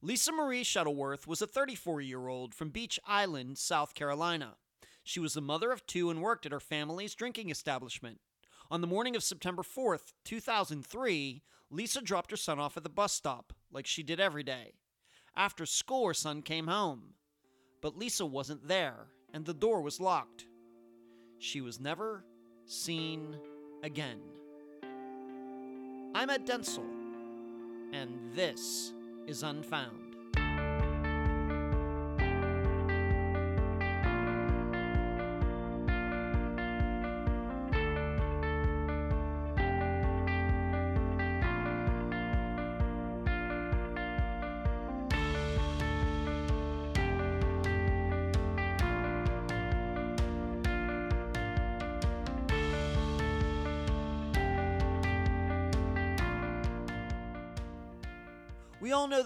Lisa Marie Shuttleworth was a 34 year old from Beech Island, South Carolina. She was the mother of two and worked at her family's drinking establishment. On the morning of September 4th, 2003, Lisa dropped her son off at the bus stop, like she did every day. After school, her son came home. But Lisa wasn't there, and the door was locked. She was never seen again. I'm Ed Denzel, and this is Unfound.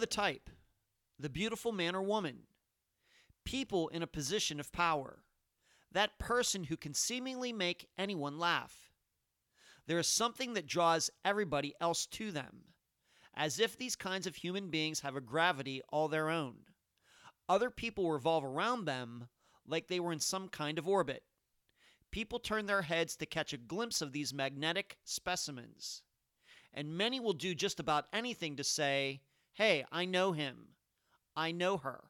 The type the beautiful man or woman, people in a position of power, that person who can seemingly make anyone laugh. There is something that draws everybody else to them, as if these kinds of human beings have a gravity all their own. Other people revolve around them like they were in some kind of orbit. People turn their heads to catch a glimpse of these magnetic specimens, and many will do just about anything to say, Hey, I know him. I know her.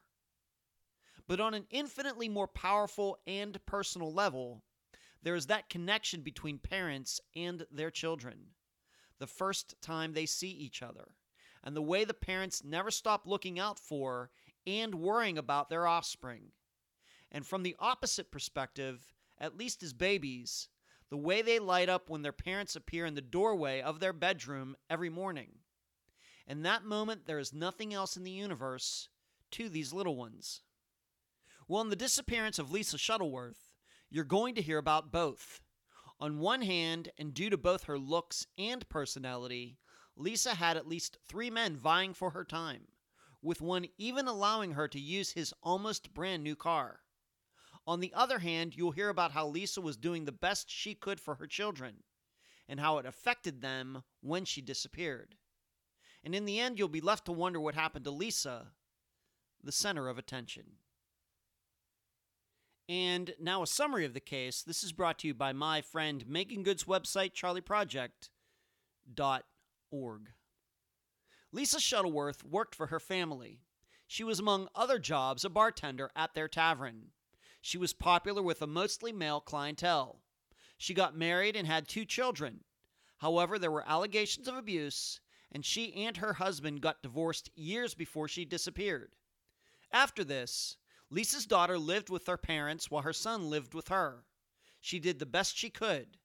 But on an infinitely more powerful and personal level, there is that connection between parents and their children. The first time they see each other, and the way the parents never stop looking out for and worrying about their offspring. And from the opposite perspective, at least as babies, the way they light up when their parents appear in the doorway of their bedroom every morning. In that moment, there is nothing else in the universe to these little ones. Well, in the disappearance of Lisa Shuttleworth, you're going to hear about both. On one hand, and due to both her looks and personality, Lisa had at least three men vying for her time, with one even allowing her to use his almost brand new car. On the other hand, you'll hear about how Lisa was doing the best she could for her children, and how it affected them when she disappeared. And in the end, you'll be left to wonder what happened to Lisa, the center of attention. And now a summary of the case. This is brought to you by my friend Meaghan Good's website, charleyproject.org. Lisa Shuttleworth worked for her family. She was, among other jobs, a bartender at their tavern. She was popular with a mostly male clientele. She got married and had two children. However, there were allegations of abuse, and she and her husband got divorced years before she disappeared. After this, Lisa's daughter lived with her parents while her son lived with her. She did the best she could,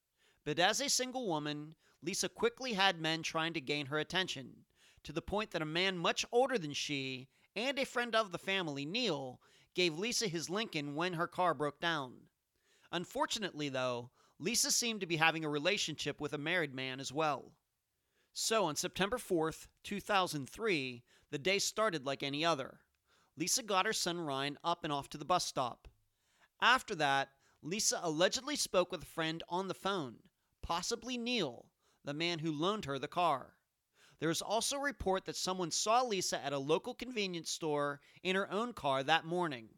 but as a single woman, Lisa quickly had men trying to gain her attention, to the point that a man much older than she and a friend of the family, Neil, gave Lisa his Lincoln when her car broke down. Unfortunately, though, Lisa seemed to be having a relationship with a married man as well. So on September 4th, 2003, the day started like any other. Lisa got her son Ryan up and off to the bus stop. After that, Lisa allegedly spoke with a friend on the phone, possibly Neil, the man who loaned her the car. There is also a report that someone saw Lisa at a local convenience store in her own car that morning.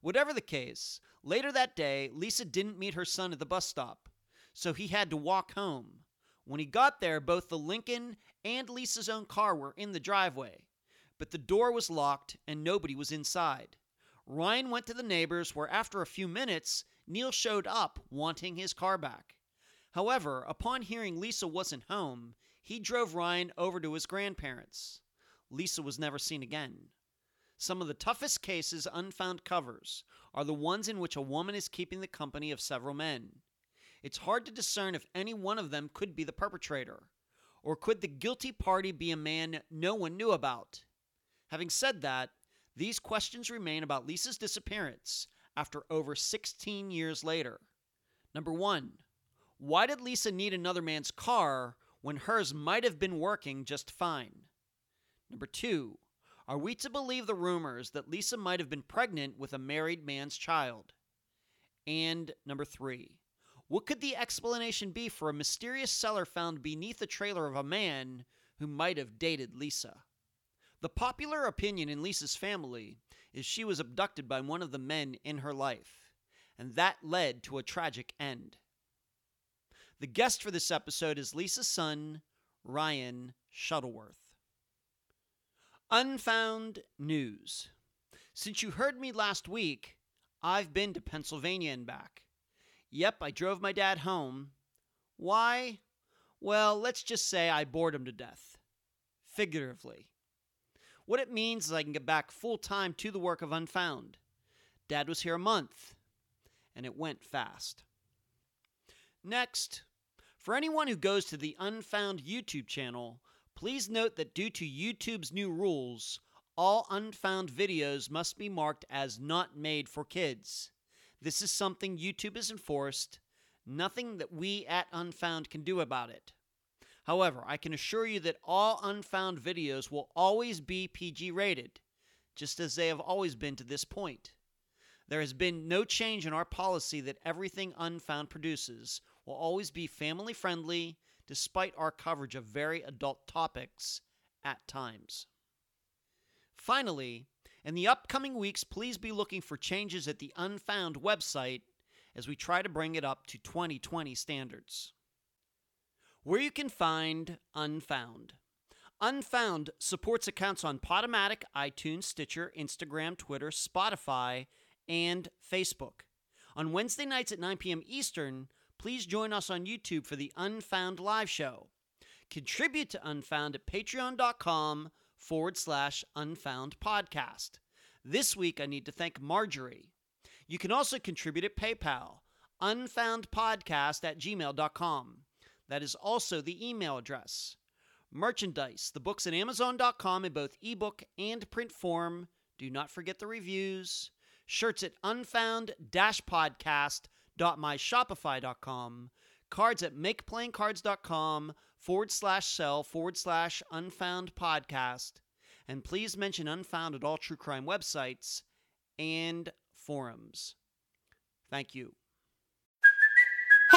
Whatever the case, later that day, Lisa didn't meet her son at the bus stop, so he had to walk home. When he got there, both the Lincoln and Lisa's own car were in the driveway, but the door was locked and nobody was inside. Ryan went to the neighbors, where after a few minutes, Neil showed up wanting his car back. However, upon hearing Lisa wasn't home, he drove Ryan over to his grandparents. Lisa was never seen again. Some of the toughest cases Unfound covers are the ones in which a woman is keeping the company of several men. It's hard to discern if any one of them could be the perpetrator, or could the guilty party be a man no one knew about? Having said that, these questions remain about Lisa's disappearance after over 16 years later. Number one, why did Lisa need another man's car when hers might have been working just fine? Number two, are we to believe the rumors that Lisa might have been pregnant with a married man's child? And number three, what could the explanation be for a mysterious cellar found beneath the trailer of a man who might have dated Lisa? The popular opinion in Lisa's family is she was abducted by one of the men in her life, and that led to a tragic end. The guest for this episode is Lisa's son, Ryan Shuttleworth. Unfound News. Since you heard me last week, I've been to Pennsylvania and back. Yep, I drove my dad home. Why? Well, let's just say I bored him to death. Figuratively. What it means is I can get back full time to the work of Unfound. Dad was here a month, and it went fast. Next, for anyone who goes to the Unfound YouTube channel, please note that due to YouTube's new rules, all Unfound videos must be marked as not made for kids. This is something YouTube has enforced, nothing that we at Unfound can do about it. However, I can assure you that all Unfound videos will always be PG rated, just as they have always been to this point. There has been no change in our policy that everything Unfound produces will always be family friendly, despite our coverage of very adult topics at times. Finally, in the upcoming weeks, please be looking for changes at the Unfound website as we try to bring it up to 2020 standards. Where you can find Unfound. Unfound supports accounts on Podomatic, iTunes, Stitcher, Instagram, Twitter, Spotify, and Facebook. On Wednesday nights at 9 p.m. Eastern, please join us on YouTube for the Unfound live show. Contribute to Unfound at patreon.com forward slash unfound podcast. This week, I need to thank Marjorie. You can also contribute at PayPal, unfoundpodcast at gmail.com. That is also the email address. Merchandise, the books at amazon.com in both ebook and print form. Do not forget the reviews. Shirts at unfound-podcast.myshopify.com. Cards at makeplayingcards.com forward slash sell forward slash unfound podcast. And please mention Unfound at all true crime websites and forums. Thank you.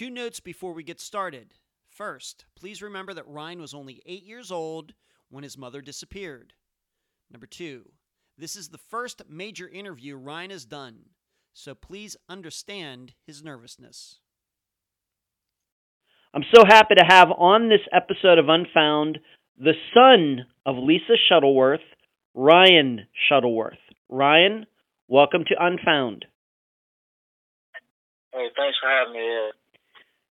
Two notes before we get started. First, please remember that Ryan was only eight years old when his mother disappeared. Number two, this is the first major interview Ryan has done, so please understand his nervousness. I'm so happy to have on this episode of Unfound the son of Lisa Shuttleworth, Ryan Shuttleworth. Ryan, welcome to Unfound. Hey, thanks for having me. Ed.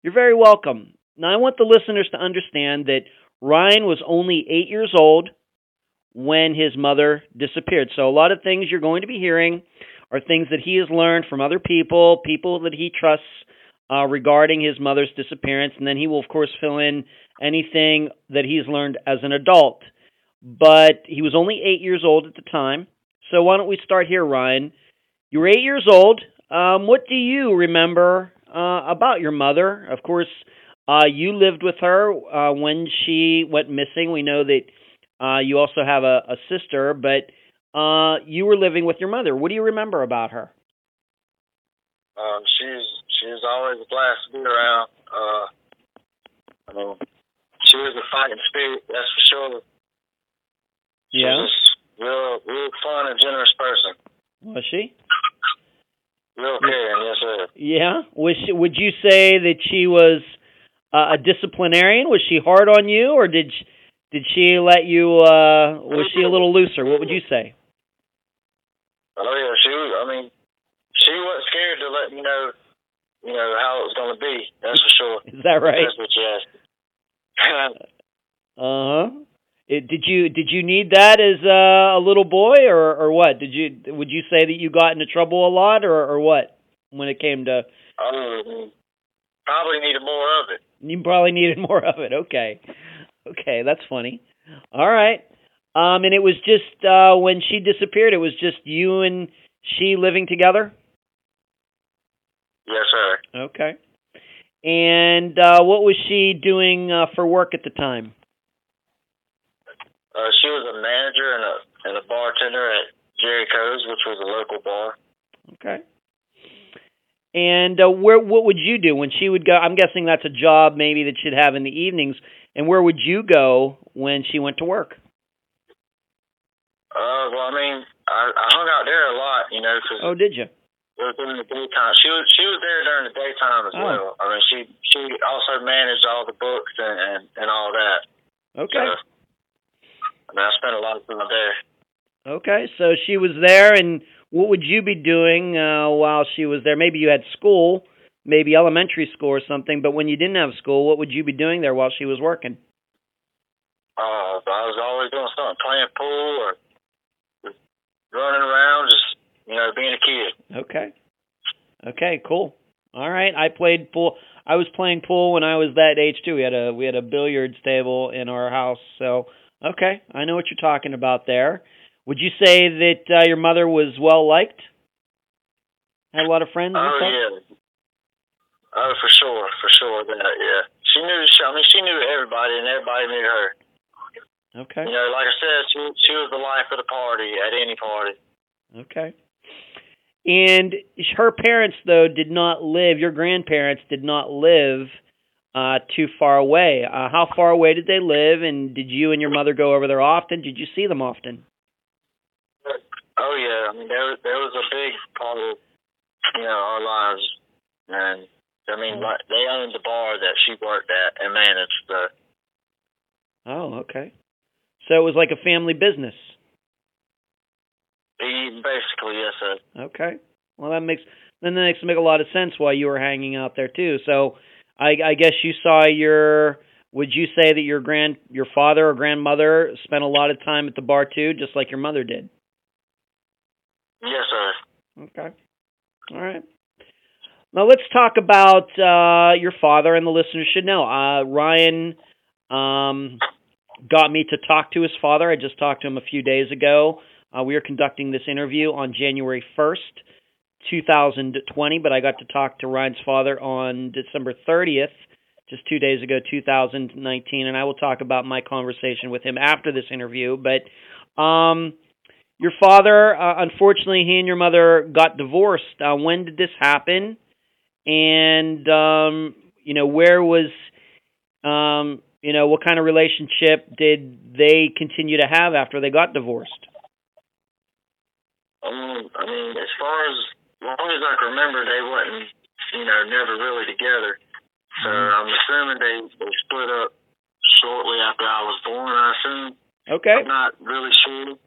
You're very welcome. Now, I want the listeners to understand that Ryan was only eight years old when his mother disappeared. So, a lot of things you're going to be hearing are things that he has learned from other people, people that he trusts uh, regarding his mother's disappearance. And then he will, of course, fill in anything that he's learned as an adult. But he was only eight years old at the time. So, why don't we start here, Ryan? You were eight years old. Um, what do you remember uh, about your mother? Of course, uh, you lived with her uh, when she went missing. We know that uh, you also have a, a sister, but uh, you were living with your mother. What do you remember about her? Um, she's she's always a blast to be around. Uh, I mean, she was a fighting spirit, that's for sure. She Yeah. was real, real fun and generous person. Was she? Real caring, yes sir. Yeah. Was she, would you say that she was uh, a disciplinarian? Was she hard on you, or did she, did she let you? Uh, was she a little looser? What would you say? Oh yeah, she was. I mean, she wasn't scared to let me know, you know, how it was going to be. That's for sure. Is that right? That's what you asked. Uh huh. Did you did you need that as uh, a little boy, or or what? Did you would you say that you got into trouble a lot, or or what when it came to? um, probably needed more of it. You probably needed more of it. Okay, okay, that's funny. All right. Um, and it was just uh, when she disappeared, it was just you and she living together. Yes, sir. Okay. And uh, what was she doing uh, for work at the time? Uh, she was a manager and a and a bartender at Jericho's, which was a local bar. Okay. And uh, where what would you do when she would go? I'm guessing that's a job maybe that she'd have in the evenings. And where would you go when she went to work? Uh, well, I mean, I, I hung out there a lot, you know, because Oh, did you? it was during the daytime. She was she was there during the daytime as Oh. well. I mean, she she also managed all the books and and, and all that. Okay. So, I mean, I spent a lot of time there. Okay. So she was there, and what would you be doing uh, while she was there? Maybe you had school, maybe elementary school or something. But when you didn't have school, what would you be doing there while she was working? Uh, I was always doing something, playing pool or running around, just you know, being a kid. Okay. Okay, cool. All right. I played pool. I was playing pool when I was that age too. We had a we had a billiards table in our house. So, okay, I know what you're talking about there. Would you say that uh, your mother was well liked? Had a lot of friends Oh yeah. Oh, for sure, for sure. That yeah. She knew. She, I mean, she knew everybody, and everybody knew her. Okay. You know, like I said, she she was the life of the party at any party. Okay. And her parents, though, did not live. Your grandparents did not live uh, too far away. Uh, how far away did they live? And did you and your mother go over there often? Did you see them often? Oh yeah, I mean there there was a big part of you know our lives, and I mean mm. like they owned the bar that she worked at and managed. So Oh, okay. So it was like a family business. he basically yes sir. Okay. Well, that makes then that makes make a lot of sense why you were hanging out there too. So, I, I guess you saw your. Would you say that your grand your father or grandmother spent a lot of time at the bar too, just like your mother did? Yes sir. Okay. All right. Now let's talk about uh, your father, and the listeners should know. Uh, Ryan um, got me to talk to his father. I just talked to him a few days ago. Uh, we are conducting this interview on January 1st, 2020, but I got to talk to Ryan's father on December 30th, just two days ago, 2019, and I will talk about my conversation with him after this interview. But um, your father, uh, unfortunately, he and your mother got divorced. Uh, when did this happen? And um, you know, where was, um, you know, what kind of relationship did they continue to have after they got divorced? Um, I mean, as far as long as I can remember, they wasn't you know never really together. So I'm assuming they they split up shortly after I was born. I assume. Okay. I'm not really sure,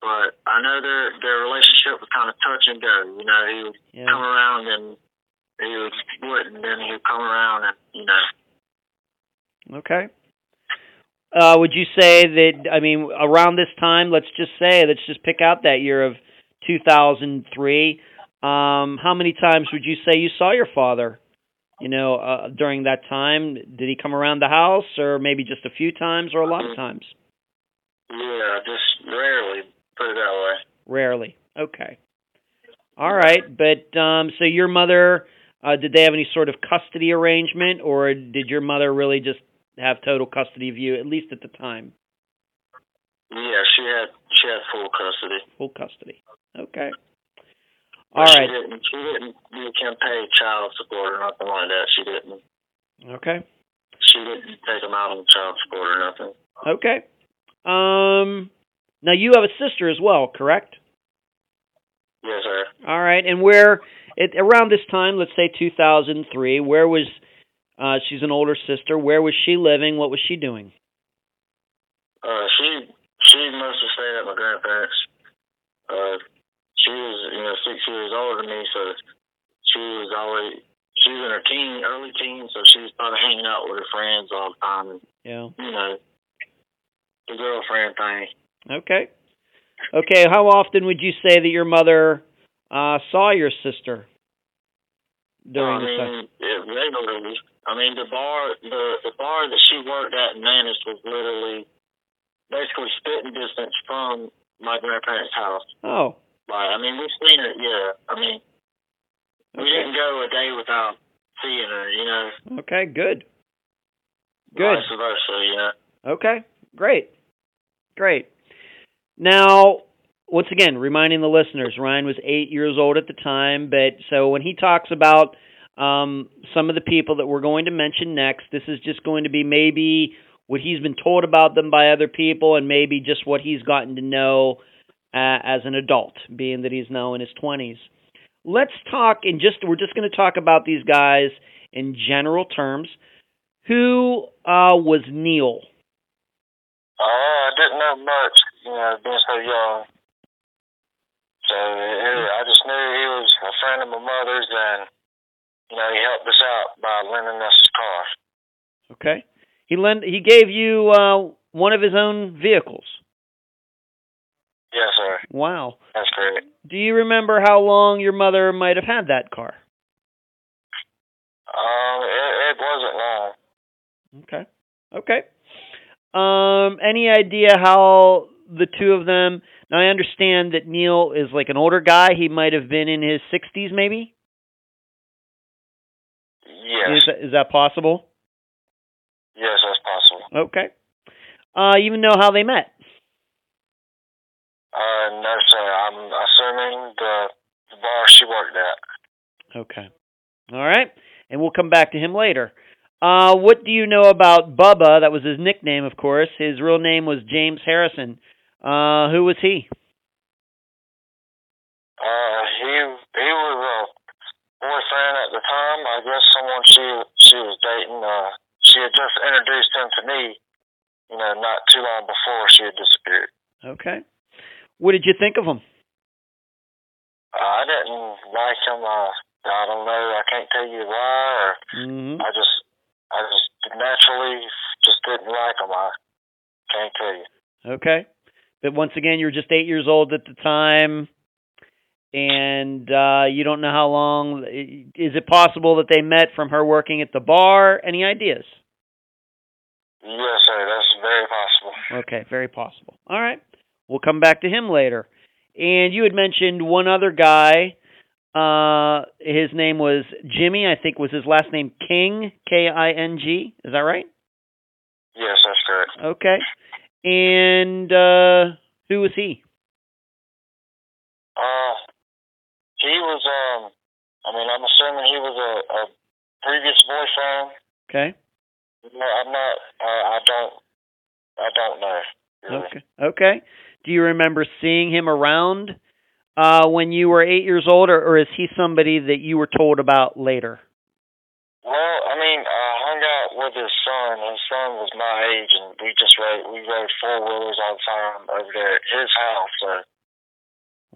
but I know their their relationship was kind of touch and go. You know, he would Yeah. come around and he would split, and then he would come around and you know. Okay. Uh, would you say that? I mean, around this time, let's just say, let's just pick out that year of 2003. Um, how many times would you say you saw your father? You know, uh, during that time, did he come around the house, or maybe just a few times, or a lot of times? Yeah, just rarely put it that way. Rarely. Okay. All right, but um, so your mother, uh, did they have any sort of custody arrangement, or did your mother really just have total custody of you, at least at the time? Yeah, she had she had full custody. Full custody. Okay. But All she didn't she didn't you can pay child support or nothing like that. She didn't Okay. she didn't take them out on child support or nothing. Okay. Um. Now you have a sister as well, correct? Yes, sir. All right. And where at around this time, let's say 2003, where was uh she's an older sister, where was she living? What was she doing? Uh, she she mostly stayed at my grandparents. Uh, she was you know six years older than me, so she was always she was in her teen early teens, so she was probably hanging out with her friends all the time, and Yeah. you know the girlfriend thing. Okay. Okay, how often would you say that your mother uh saw your sister during I mean, it regularly. I mean, the bar the the bar that she worked at in managed was literally basically spitting distance from my grandparents' house. Oh, Like, I mean, we've seen it, yeah. I mean, we didn't go a day without seeing her, you know. okay, good. Good. Vice versa, you know. Okay, great. Great. Now, once again, reminding the listeners, Ryan was eight years old at the time, but so when he talks about um, some of the people that we're going to mention next, this is just going to be maybe what he's been told about them by other people and maybe just what he's gotten to know uh, as an adult, being that he's now in his 20s. Let's talk and just we're just going to talk about these guys in general terms. Who uh, was Neil? Oh, I didn't know much, you know, being so young. So it, I just knew he was a friend of my mother's, and you know, he helped us out by lending us a car. Okay. He lend he gave you uh one of his own vehicles. Yes, sir. Wow. That's great. Do you remember how long your mother might have had that car? Um, it, it wasn't long. Okay. Okay. Um any idea how the two of them now I understand that Neil is like an older guy. He might have been in his 60s maybe? Yes, Is that, is that possible? yes, that's possible. Okay. Uh you even know how they met? Uh, no, sir. I'm assuming the, the bar she worked at. Okay. All right. And we'll come back to him later. Uh, what do you know about Bubba? That was his nickname, of course. His real name was James Harrison. Uh, who was he? Uh, he he was a boyfriend at the time. I guess someone she she was dating. Uh, she had just introduced him to me. You know, not too long before she had disappeared. Okay. What did you think of him? Uh, I didn't like him. Uh, I don't know. I can't tell you why. Or hmm I just I just naturally just didn't like him. I can't tell you. Okay. But once again, you were just eight years old at the time, and uh, you don't know how long. Is it possible that they met from her working at the bar? Any ideas? Yes, sir. That's very possible. Okay, very possible. All right. We'll come back to him later. And you had mentioned one other guy. Uh, his name was Jimmy. I think was his last name King, K I N G. Is that right? Yes, that's correct. Okay. And uh, who was he? Uh, he was. Um, I mean, I'm assuming he was a, a previous boyfriend. Okay. No, I'm not. Uh, I don't. I don't know. Really. Okay. Okay. Do you remember seeing him around uh, when you were eight years old, or, or is he somebody that you were told about later? Well, I mean, I hung out with his son. His son was my age, and we just rode. We rode four wheelers all the time over there at his house. So,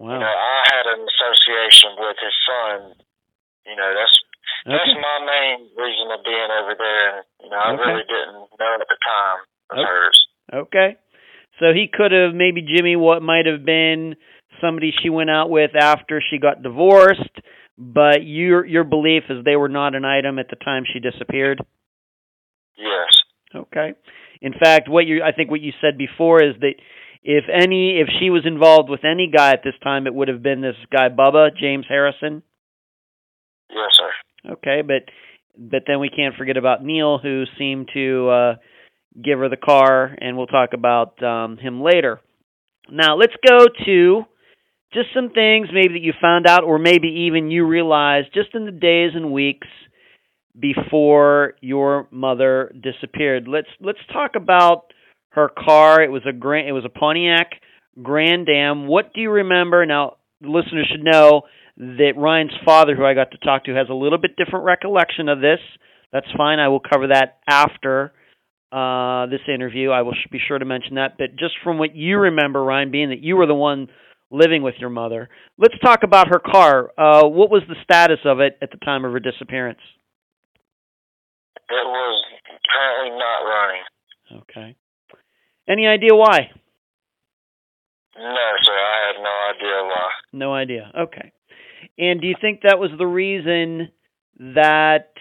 Wow. you know, I had an association with his son. You know, that's that's my main reason of being over there. You know, I Okay. really didn't know at the time of Okay. hers. Okay. So he could have maybe Jimmy what might have been somebody she went out with after she got divorced, but your your belief is they were not an item at the time she disappeared. Yes. Okay. In fact, what you I think what you said before is that if any if she was involved with any guy at this time it would have been this guy Bubba, James Harrison. Yes, sir. Okay, but but then we can't forget about Neil who seemed to uh give her the car and we'll talk about um him later. Now, let's go to just some things maybe that you found out or maybe even you realized just in the days and weeks before your mother disappeared. Let's let's talk about her car. It was a grand it was a Pontiac Grand Am. What do you remember? Now, the listeners should know that Ryan's father, who I got to talk to, has a little bit different recollection of this. That's fine. I will cover that after uh, this interview. I will be sure to mention that. But just from what you remember, Ryan, being that you were the one living with your mother, let's talk about her car. Uh, what was the status of it at the time of her disappearance? It was currently not running. Okay. Any idea why? No, sir. I had no idea why. No idea. Okay. And do you think that was the reason that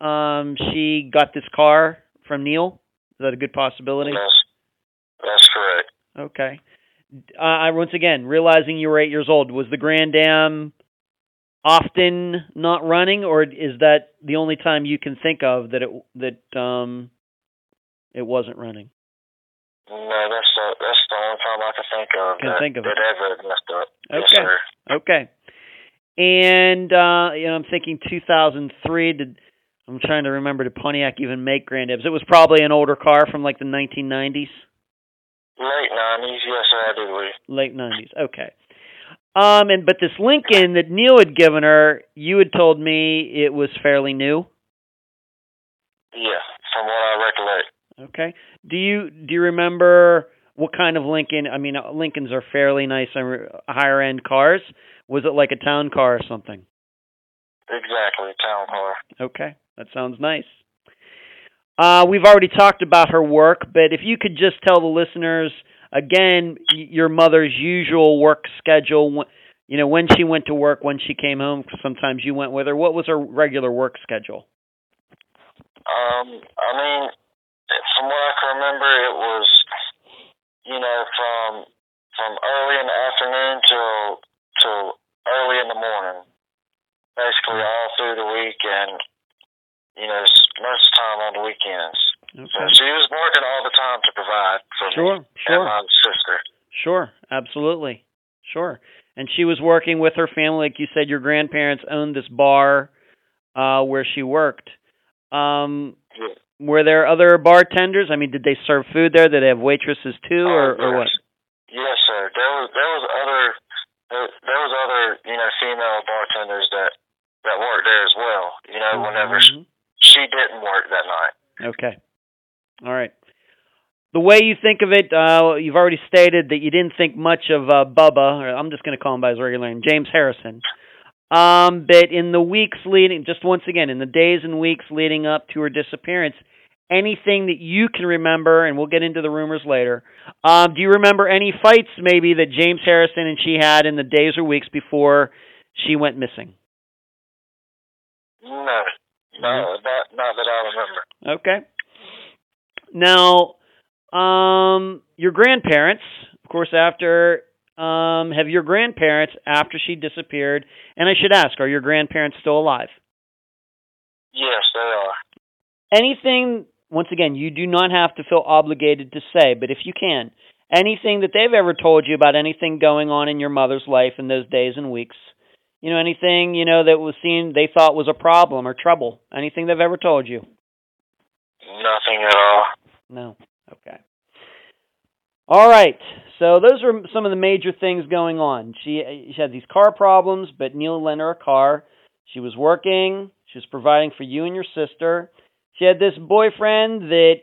um, she got this car from Neil? Is that a good possibility? Yes, that's correct. Okay. Uh, I once again realizing you were eight years old. Was the Grand Am often not running, or is that the only time you can think of that it that um it wasn't running? No, that's the that's the only time I can think of. Can that, think of it. ever messed up. Yes, Okay. sir. Okay. And uh you know, I'm thinking 2003 did I'm trying to remember did Pontiac even make Grand Ams? It was probably an older car from like the 1990s, Late nineties, yes, sir, I do believe. late 90s. Okay. Um and but this Lincoln that Neil had given her, you had told me it was fairly new. Yeah, from what I recollect. Okay. Do you do you remember what kind of Lincoln? I mean, uh, Lincolns are fairly nice, uh, higher end cars. Was it like a town car or something? Exactly, a town car. Okay, that sounds nice. Uh, we've already talked about her work, but if you could just tell the listeners again your mother's usual work schedule, you know, when she went to work, when she came home, sometimes you went with her. What was her regular work schedule? Um, I mean, from what I can remember, it was, you know, from from early in the afternoon till till early in the morning, basically all through the week, and you know, most of the time on the weekends. So she was working all the time to provide for Sure, me sure. and my sister. Sure, absolutely. Sure. And she was working with her family, like you said, your grandparents owned this bar uh where she worked. Um Yeah. were there other bartenders? I mean, did they serve food there? Did they have waitresses too or, Oh, or what? yes. Sir. There was there was other there, there was other you know female bartenders that that worked there as well. You know, whenever Mhm. She didn't work that night. Okay. All right. The way you think of it, uh, you've already stated that you didn't think much of uh, Bubba, or I'm just going to call him by his regular name, James Harrison. Um, but in the weeks leading, just once again, in the days and weeks leading up to her disappearance, anything that you can remember, and we'll get into the rumors later. Um, do you remember any fights maybe that James Harrison and she had in the days or weeks before she went missing? No, no, not not that I remember. Okay. Now, um, your grandparents, of course, after um, have your grandparents after she disappeared, and I should ask, are your grandparents still alive? Yes, they are. Anything? Once again, you do not have to feel obligated to say, but if you can, anything that they've ever told you about anything going on in your mother's life in those days and weeks, you know, anything you know that was seen they thought was a problem or trouble, anything they've ever told you. Nothing at all. No. Okay. All right. So those are some of the major things going on. She she had these car problems, but Neil lent her a car. She was working. She was providing for you and your sister. She had this boyfriend that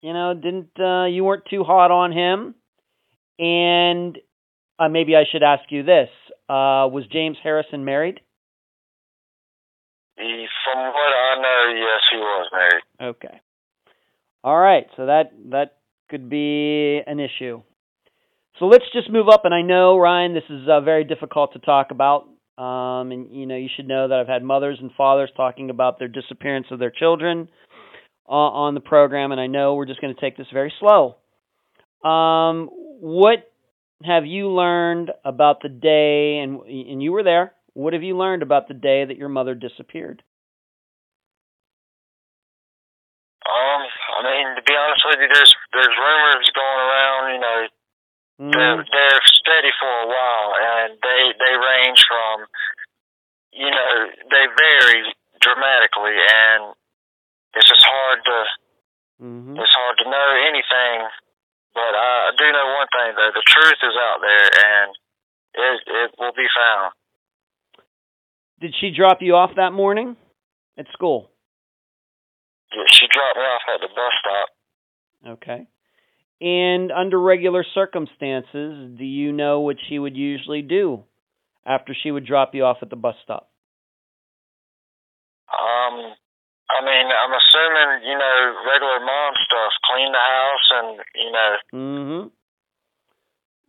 you know didn't uh, you weren't too hot on him. And uh, maybe I should ask you this: uh, Was James Harrison married? He, from what I know, yes, he was married. Okay. All right. So that that could be an issue. So let's just move up. And I know Ryan, this is uh, very difficult to talk about. Um, and you know, you should know that I've had mothers and fathers talking about their disappearance of their children uh, on the program, and I know we're just going to take this very slow. Um, what have you learned about the day? And and you were there. What have you learned about the day that your mother disappeared? Um, I mean, to be honest with you, there's there's rumors going around. You know, Mm, they're they're steady for a while, and they they range from, you know, they vary dramatically, and it's just hard to mhm. it's hard to know anything. But I do know one thing though: the truth is out there, and it it will be found. Did she drop you off that morning at school? She dropped me off at the bus stop. Okay. And under regular circumstances, do you know what she would usually do after she would drop you off at the bus stop? Um, I mean, I'm assuming you know regular mom stuff, clean the house, and you know Mhm.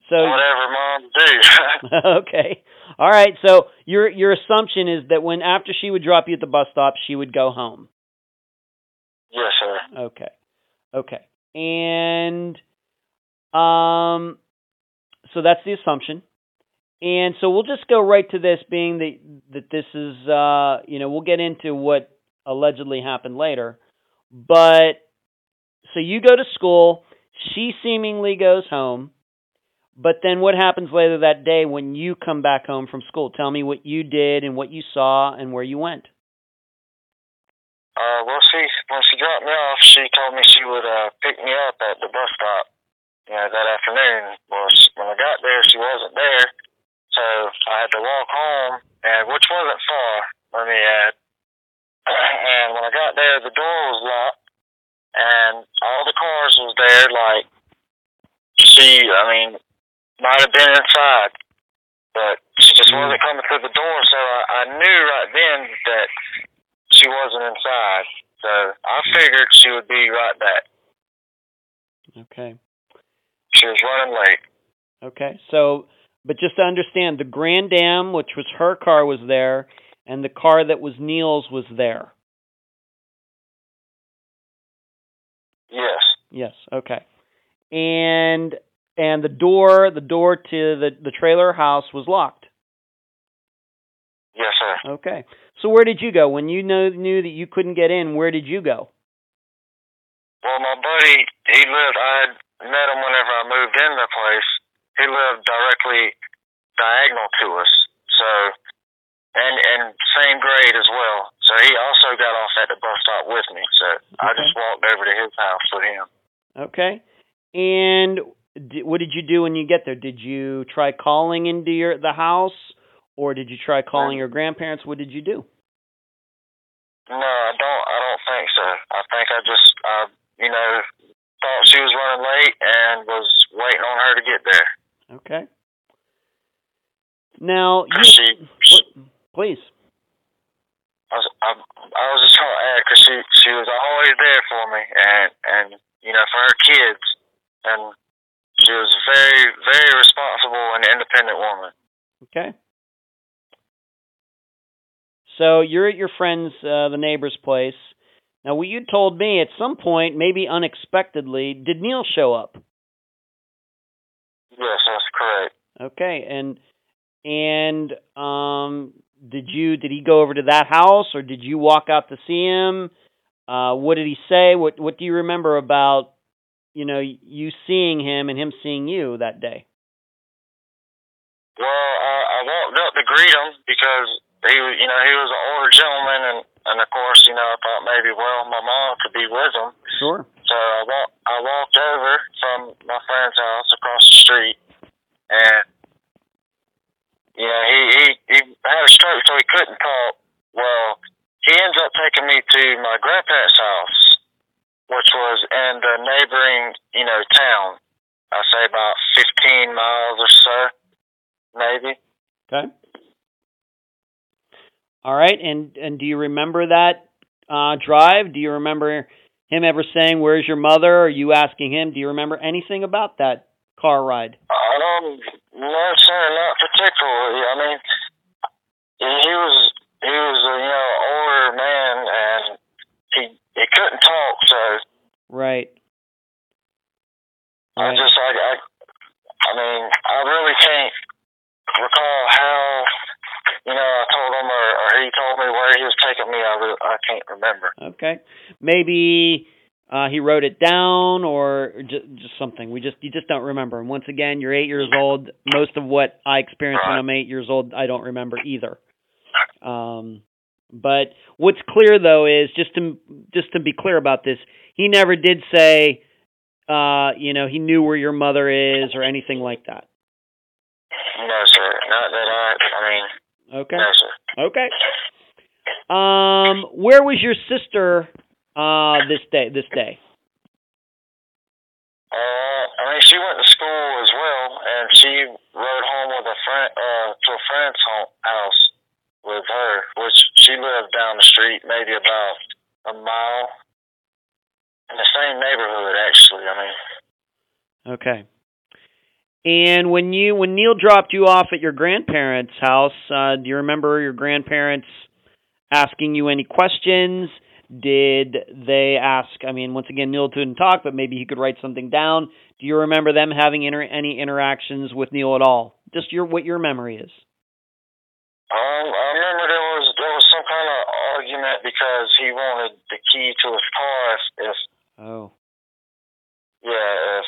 So whatever mom do. okay. All right. So your your assumption is that when after she would drop you at the bus stop, she would go home. yes, sir. Okay. Okay. And Um, so that's the assumption. And so we'll just go right to this being that that this is uh, you know, we'll get into what allegedly happened later. But so you go to school, she seemingly goes home. But then what happens later that day when you come back home from school? Tell me what you did and what you saw and where you went. Uh, well, she when she dropped me off, she told me she would uh, pick me up at the bus stop. You know, that afternoon. Well, she, when I got there, she wasn't there, so I had to walk home, and which wasn't far. Let me add. and when I got there, the door was locked, and all the cars was there. Like she, I mean, might have been inside, but she just wasn't coming through the door. So I, I knew right then that she wasn't inside. So I figured she would be right back. Okay. She was running late. Okay. So, but just to understand, the Grand Am, which was her car, was there, and the car that was Neil's was there. Yes. Yes. Okay. And and the door, the door to the the trailer house was locked. Yes, sir. Okay. So where did you go when you know, knew that you couldn't get in? Where did you go? Well, my buddy, he lived. I met him whenever I moved in the place. He lived directly diagonal to us. So, and and same grade as well. So he also got off at the bus stop with me. So I just walked over to his house with him. Okay. And di what did you do when you get there? Did you try calling into your the house, or did you try calling your grandparents? What did you do? No, I don't. I don't think so. I think I just, uh, you know, thought she was running late and was waiting on her to get there. Okay. Now, you, 'Cause she, pl- please. I was, I, I was just trying to add because she, she was always there for me, and and you know, for her kids, and she was a very, very responsible and independent woman. Okay. So you're at your friend's, uh, the neighbor's place. Now, what you told me at some point, maybe unexpectedly, did Neil show up? Yes, that's correct. Okay, and and um, did you did he go over to that house, or did you walk out to see him? Uh, what did he say? What what do you remember about you know you seeing him and him seeing you that day? Well, I, I walked up to greet him because he, was, you know, he was an older gentleman, and and of course, you know, I thought maybe, well, my mom could be with him. Sure. So I walked, I walked over from my friend's house street, and know, he he he had a stroke, so he couldn't talk. Well, he ends up taking me to my grandparents' house, which was in the neighboring, you know, town. I say about fifteen miles or so, maybe. Okay. All right, and and do you remember that uh, drive? Do you remember him ever saying, "Where's your mother?" Or you asking him? Do you remember anything about that car ride? Um, no, sir, not particularly. I mean, he was he was a you know older man, and he he couldn't talk, so Right. I Right. just I, I I mean I really can't recall how you know I told him or, or he told me where he was taking me. I re- I can't remember. Okay. Maybe uh, he wrote it down or just, just something. We just you just don't remember. And once again, you're eight years old. Most of what I experienced when I'm eight years old, I don't remember either. Um, but what's clear though is just to just to be clear about this, he never did say, uh, you know, he knew where your mother is or anything like that. No, sir, not that I. I mean, Okay. no, sir. Okay. Um, where was your sister uh this day? This day. Uh, I mean, she went to school as well, and she rode home with a friend uh, to a friend's home, house with her, which she lived down the street, maybe about a mile in the same neighborhood. Actually, I mean, Okay. And when you when Neil dropped you off at your grandparents' house, uh, do you remember your grandparents asking you any questions? Did they ask? I mean, once again, Neil didn't talk, but maybe he could write something down. Do you remember them having inter- any interactions with Neil at all? Just your what your memory is. Um, I remember there was there was some kind of argument because he wanted the key to his car. If, if Oh, yeah, if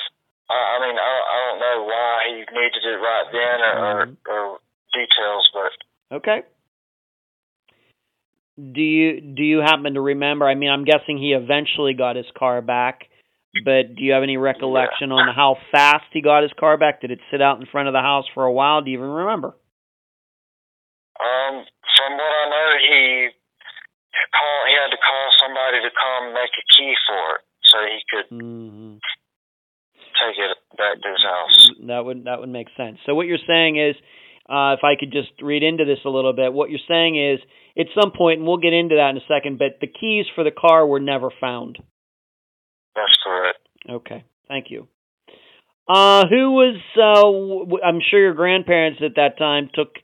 I, I mean I I don't know why he needed it right then or, or, or details, but okay. Do you do you happen to remember? I mean, I'm guessing he eventually got his car back, but do you have any recollection on how fast he got his car back? Did it sit out in front of the house for a while? Do you even remember? um, from what I know, he call he had to call somebody to come make a key for it so he could hmm take it back to his house. That would that would make sense. So what you're saying is, uh, if I could just read into this a little bit, what you're saying is, at some point, and we'll get into that in a second, but the keys for the car were never found. That's correct. Okay, thank you. Uh, who was? Uh, w- I'm sure your grandparents at that time took,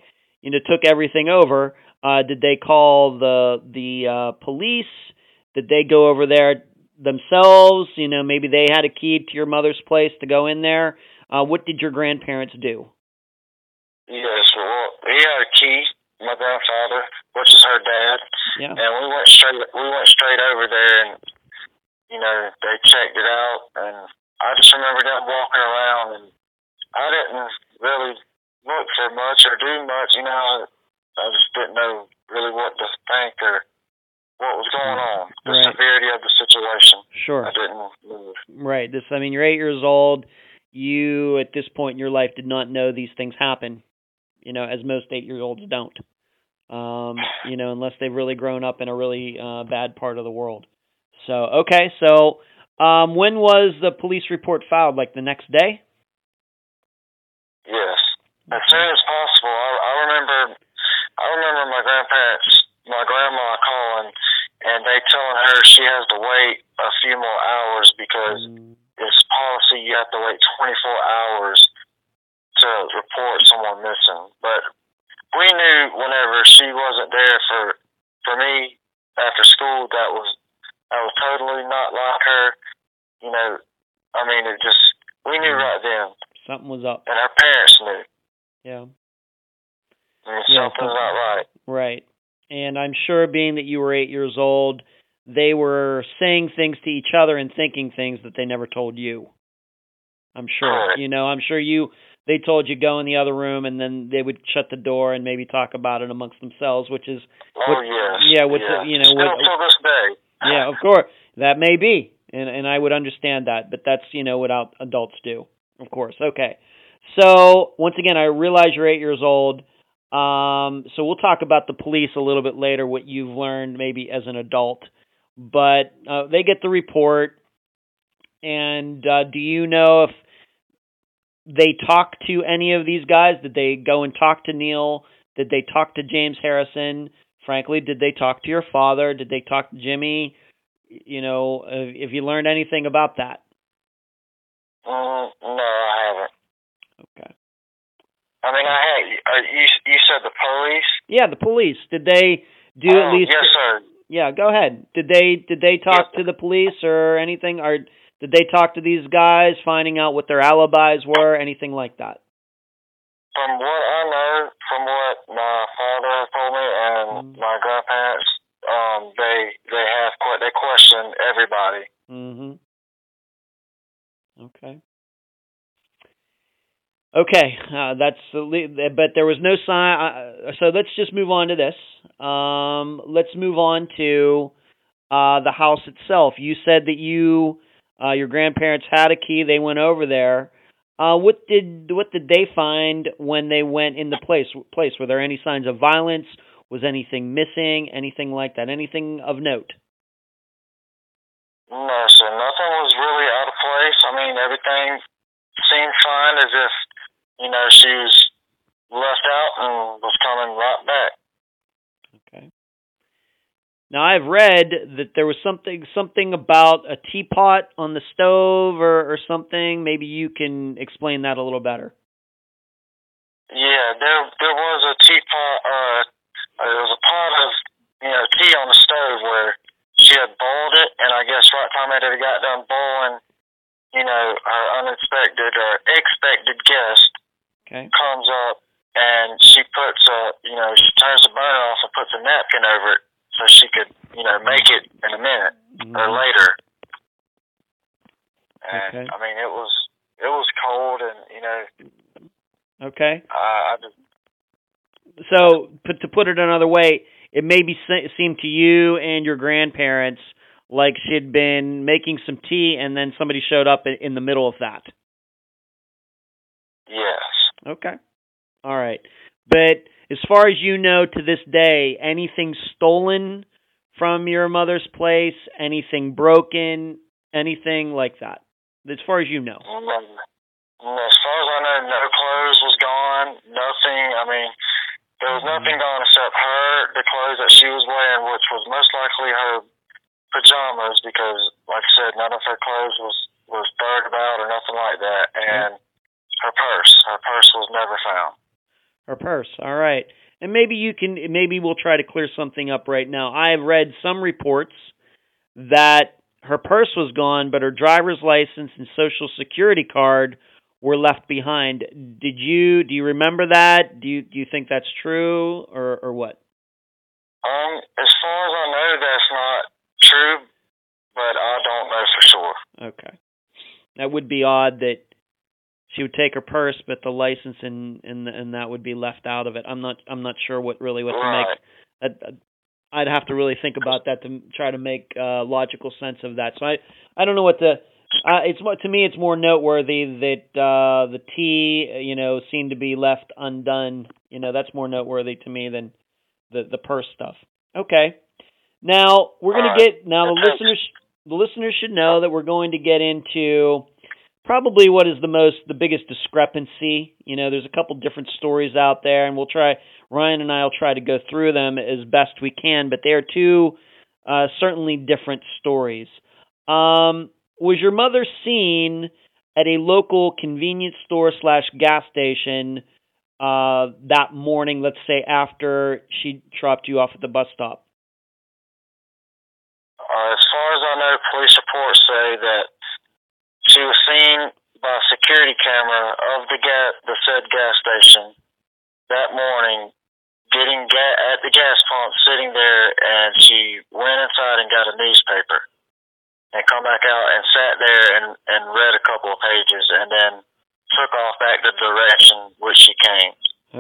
you know, took everything over. Uh, did they call the the uh, police? Did they go over there themselves? You know, maybe they had a key to your mother's place to go in there. Uh, what did your grandparents do? Yes, well, he had a key. My grandfather, which is her dad, Yeah. and we went straight. We went straight over there, and you know they checked it out, and I just remember them walking around, and I didn't really look for much or do much. You know, I just didn't know really what to think or what was going on, mm-hmm. the Right. severity of the situation. Sure. I didn't move. Right. This. I mean, you're eight years old. You, at this point in your life, did not know these things happen. You know, as most eight-year-olds don't. Um, you know, unless they've really grown up in a really uh, bad part of the world. So, okay. So, um, when was the police report filed? Like the next day? Yes, as soon as possible. I, I remember, I remember my grandparents, my grandma calling, and they telling her she has to wait a few more hours because Mm, it's policy you have to wait 24 hours to report someone missing. But we knew whenever she wasn't there for for me after school, that was that was totally not like her. You know, I mean, it just we knew Mm. right then, something was up. and our parents knew. Yeah. Mean, Yeah, something's something- not right. Right. And I'm sure being that you were eight years old, they were saying things to each other and thinking things that they never told you. I'm sure. Correct. You know, I'm sure you they told you go in the other room and then they would shut the door and maybe talk about it amongst themselves, which is Oh What- yes. yeah, what's the- you know, Still what- to this day. yeah, of course. That may be. And and I would understand that, but that's, you know, what adults do. Of course. Okay. So, once again, I realize you're 8 years old. Um so we'll talk about the police a little bit later what you've learned maybe as an adult. But uh, they get the report and uh do you know if they talk to any of these guys? Did they go and talk to Neil? Did they talk to James Harrison? Frankly, did they talk to your father? Did they talk to Jimmy? You know, if you learned anything about that. Mm, no, I haven't. Okay. I mean, I had. You you said the police. Yeah, the police. Did they do Oh, at least? Yes, sir. Yeah, go ahead. Did they did they talk to the police or anything, or did they talk to these guys, finding out what their alibis were, anything like that? From what I know, from what my father told me and Mm. my grandparents, um, they they have they question everybody. Mm-hmm. Okay. Okay, uh, that's but there was no sign. Uh, so let's just move on to this. Um, let's move on to uh, the house itself. You said that you, uh, your grandparents had a key. They went over there. Uh, what did what did they find when they went in the place? Place were there any signs of violence? Was anything missing? Anything like that? Anything of note? No, sir. Nothing was really out of place. I mean, everything seemed fine, as if you know she was left out and was coming right back. Now I've read that there was something something about a teapot on the stove or, or something. Maybe you can explain that a little better. Yeah, there there was a teapot. Uh, uh there was a pot of you know tea on the stove where she had boiled it, and I guess right time it it got done boiling, you know, her unexpected or expected guest okay. comes up and she puts a you know she turns the burner off and puts a napkin over it so she could, you know, make it in a minute or Mhm. later. And Okay. I mean, it was it was cold, and you know, Okay. I, I just So, put, to put it another way, it maybe se- seemed to you and your grandparents like she'd been making some tea, and then somebody showed up in, in the middle of that. yes, Okay. All right. But as far as you know to this day, anything stolen from your mother's place, anything broken, anything like that? As far as you know. Mm, mm as far as I know, no clothes was gone, nothing. I mean, there was mm-hmm. nothing gone except her, the clothes that she was wearing, which was most likely her pajamas, because, like I said, none of her clothes was was burned about or nothing like that, mm-hmm. and her purse, her purse was never found. Her purse. All right. And maybe you can maybe we'll try to clear something up right now. I've read some reports that her purse was gone, but her driver's license and social security card were left behind. Did you do you remember that? Do you do you think that's true or or what? Um, as far as I know, that's not true, but I don't know for sure. Okay. That would be odd that she would take her purse, but the license and and and that would be left out of it. I'm not I'm not sure what really what to make. I'd, I'd have to really think about that to try to make uh, logical sense of that. So I I don't know what to. Uh, it's to me. It's more noteworthy that uh, the tea, you know, seemed to be left undone. You know, that's more noteworthy to me than the the purse stuff. Okay. Now we're gonna get now the listeners the listeners should know that we're going to get into probably what is the most the biggest discrepancy. You know, there's a couple different stories out there, and we'll try Ryan and I'll try to go through them as best we can, but they are two uh, certainly different stories. Um, was your mother seen at a local convenience store slash gas station uh, that morning? Let's say after she dropped you off at the bus stop. Uh, as far as I know, police reports say that she was seen by a security camera of the gas, the said gas station that morning, getting ga- at the gas pump, sitting there, and she went inside and got a newspaper, and come back out and sat there and and read a couple of pages, and then took off back the direction which she came.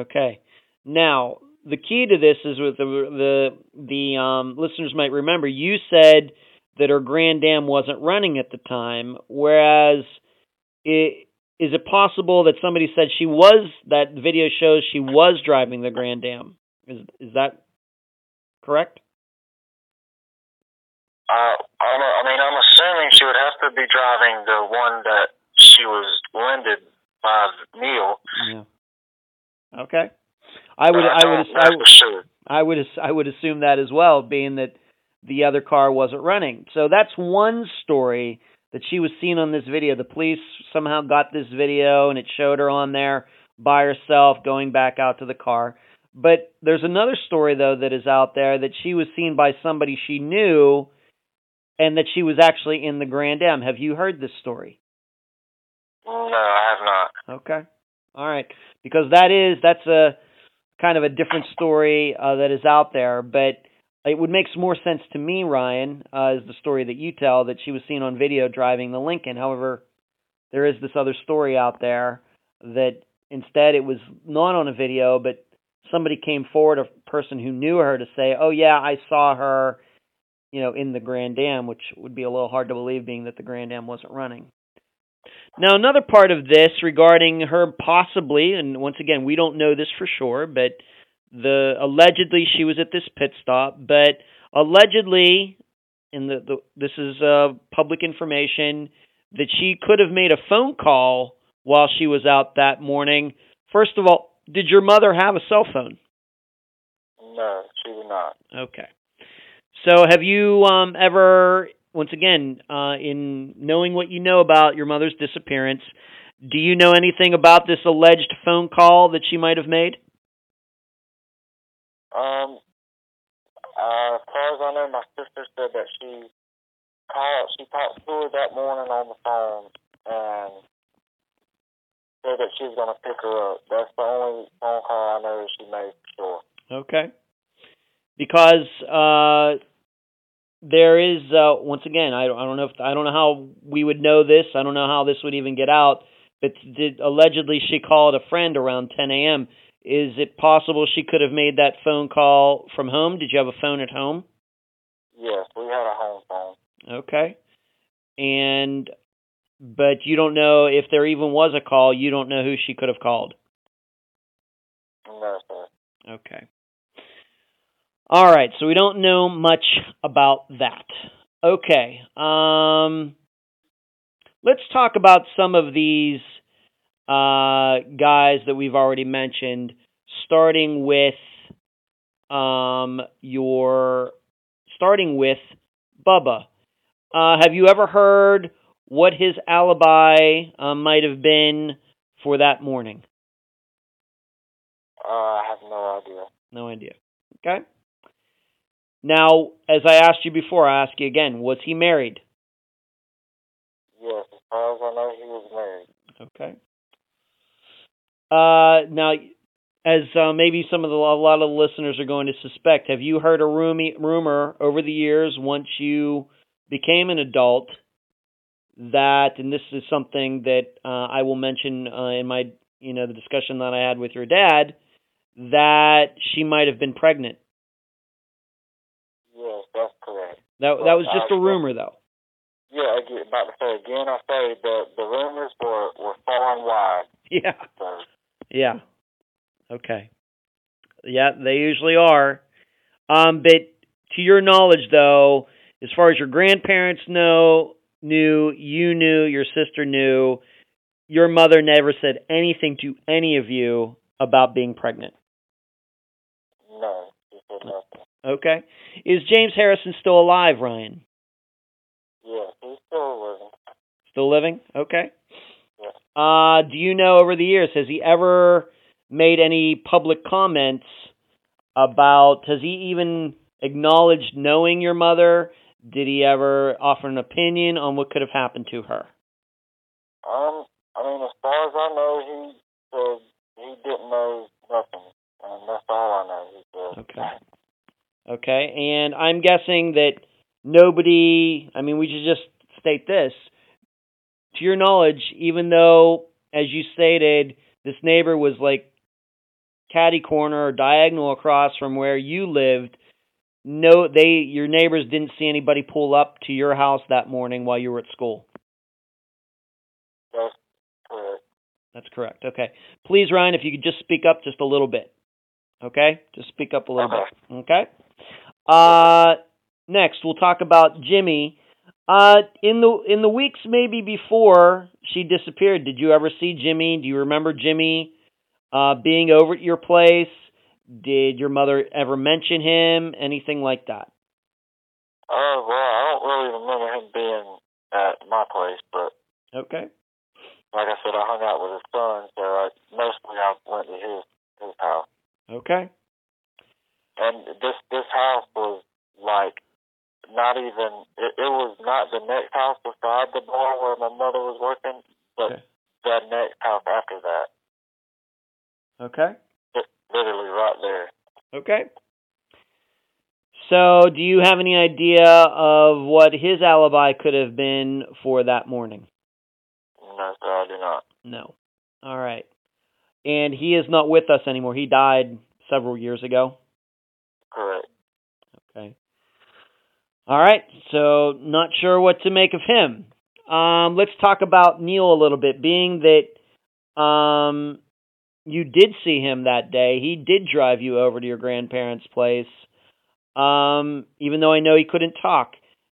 Okay. Now, the key to this is with the the the um, listeners might remember you said that her Grand Am wasn't running at the time, whereas it, is it possible that somebody said she was that video shows she was driving the Grand Am? Is is that correct? Uh, I mean, I'm assuming she would have to be driving the one that she was lended by Neil. Yeah. Okay. I would I would I would sure. I would I would assume that as well, being that the other car wasn't running. So that's one story that she was seen on this video. The police somehow got this video and it showed her on there by herself going back out to the car. But there's another story though that is out there that she was seen by somebody she knew and that she was actually in the Grand Am. Have you heard this story? No, I have not. Okay. All right. Because that is that's a kind of a different story uh, that is out there, but it would make more sense to me, Ryan, uh, is the story that you tell that she was seen on video driving the Lincoln. However, there is this other story out there that instead it was not on a video, but somebody came forward, a person who knew her, to say, "Oh yeah, I saw her." You know, in the Grand Am, which would be a little hard to believe, being that the Grand Am wasn't running. Now, another part of this regarding her possibly, and once again, we don't know this for sure, but the allegedly she was at this pit stop, but allegedly, in the, the this is uh, public information that she could have made a phone call while she was out that morning. First of all, did your mother have a cell phone? No, she did not. Okay. So, have you um, ever, once again, uh, in knowing what you know about your mother's disappearance, do you know anything about this alleged phone call that she might have made? Um, uh, as far as I know, my sister said that she called. She talked to her that morning on the phone, and said that she was going to pick her up. That's the only phone call I know she made for sure. Okay. Because uh, there is uh, once again, I don't, I don't know if I don't know how we would know this. I don't know how this would even get out. But did allegedly she called a friend around 10 a.m. Is it possible she could have made that phone call from home? Did you have a phone at home? Yes, we had a home phone. Okay. And but you don't know if there even was a call. You don't know who she could have called. No, sir. Okay. All right, so we don't know much about that. Okay. Um let's talk about some of these uh guys that we've already mentioned starting with um your starting with Bubba. Uh have you ever heard what his alibi uh, might have been for that morning? Uh, I have no idea. No idea. Okay. Now, as I asked you before, I ask you again: Was he married? Yes, as far as I know, he was married. Okay. Uh, now, as uh, maybe some of the a lot of the listeners are going to suspect, have you heard a roomy, rumor over the years once you became an adult that, and this is something that uh, I will mention uh, in my, you know, the discussion that I had with your dad, that she might have been pregnant. Yes, that's correct. That that was just a rumor, though. Yeah, again, about to say again. I say the the rumors were were far and wide. Yeah. So Yeah. Okay. Yeah, they usually are. Um, but to your knowledge, though, as far as your grandparents know, knew, you knew, your sister knew, your mother never said anything to any of you about being pregnant. no, he said nothing. Okay. Is James Harrison still alive, Ryan? Yes, he's still living. Still living? Okay. Uh, do you know over the years, has he ever made any public comments about, has he even acknowledged knowing your mother? Did he ever offer an opinion on what could have happened to her? Um, I mean, as far as I know, he said he didn't know nothing, and that's all I know. He said. Okay. Okay. And I'm guessing that nobody, I mean, we should just state this. To your knowledge, even though, as you stated, this neighbor was like catty corner or diagonal across from where you lived, no, they, your neighbors didn't see anybody pull up to your house that morning while you were at school. That's correct. That's correct. Okay. Please, Ryan, if you could just speak up just a little bit. Okay? Just speak up a little bit. Okay? Uh next we'll talk about Jimmy. Uh in the in the weeks maybe before she disappeared, did you ever see Jimmy? Do you remember Jimmy uh being over at your place? Did your mother ever mention him? Anything like that? Oh well, I don't really remember him being at my place, but Okay. like I said, I hung out with his son, so I, mostly I went to his his house. Okay. And this this house was like not even it, it was not the next house beside the bar where my mother was working, but Okay. the next house after that. Okay. Li- Literally right there. Okay. So, do you have any idea of what his alibi could have been for that morning? No, sir, I do not. No. All right. And he is not with us anymore. He died several years ago. Correct. Okay. All right. So, not sure what to make of him. Um, let's talk about Neil a little bit. Being that um, you did see him that day, he did drive you over to your grandparents' place. Um, even though I know he couldn't talk,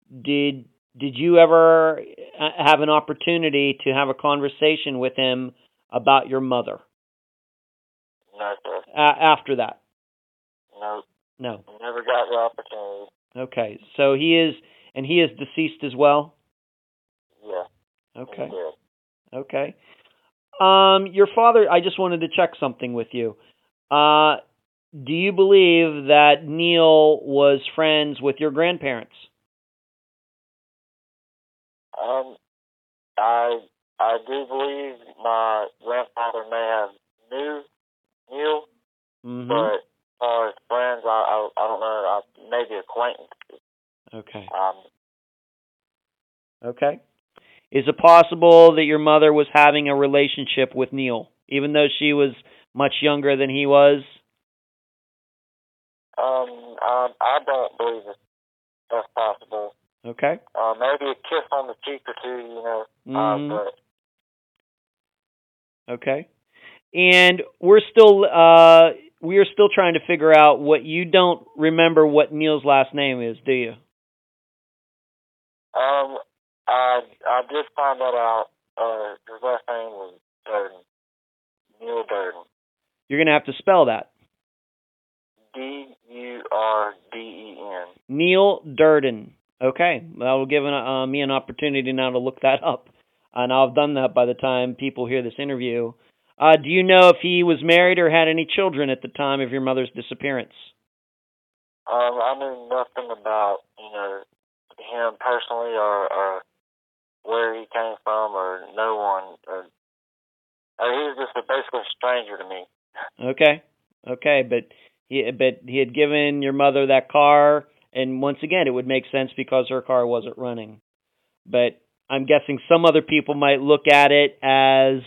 did did you ever uh, have an opportunity to have a conversation with him about your mother No, sir. a- after that? No, No. never got the opportunity. Okay. So he is, and he is deceased as well. Yeah. Okay. did. Okay. Um, your father. I just wanted to check something with you. Uh, do you believe that Neil was friends with your grandparents? Um, I I do believe my grandfather may have knew Neil, hmm but far as friends, I I, I don't know. I, maybe acquaintances. Okay. Um, Okay. Is it possible that your mother was having a relationship with Neil, even though she was much younger than he was? um, I, I don't believe it, that's possible. Okay. Uh, maybe a kiss on the cheek or two, you know. Mhm. Uh, but Okay. And we're still uh we are still trying to figure out what you don't remember what Neil's last name is, do you? um, I I did find that out. Uh, his last name was Durden, Neil Durden. You're going to have to spell that. D U R D E N. Neil Durden. Okay. That will give an, uh, me an opportunity now to look that up. And I'll have done that by the time people hear this interview. Uh, do you know if he was married or had any children at the time of your mother's disappearance? Um, I knew nothing about you know him personally or or where he came from or no one or. Uh, he was just a basically a stranger to me. Okay. Okay, but he but he had given your mother that car and once again it would make sense because her car wasn't running. But I'm guessing some other people might look at it as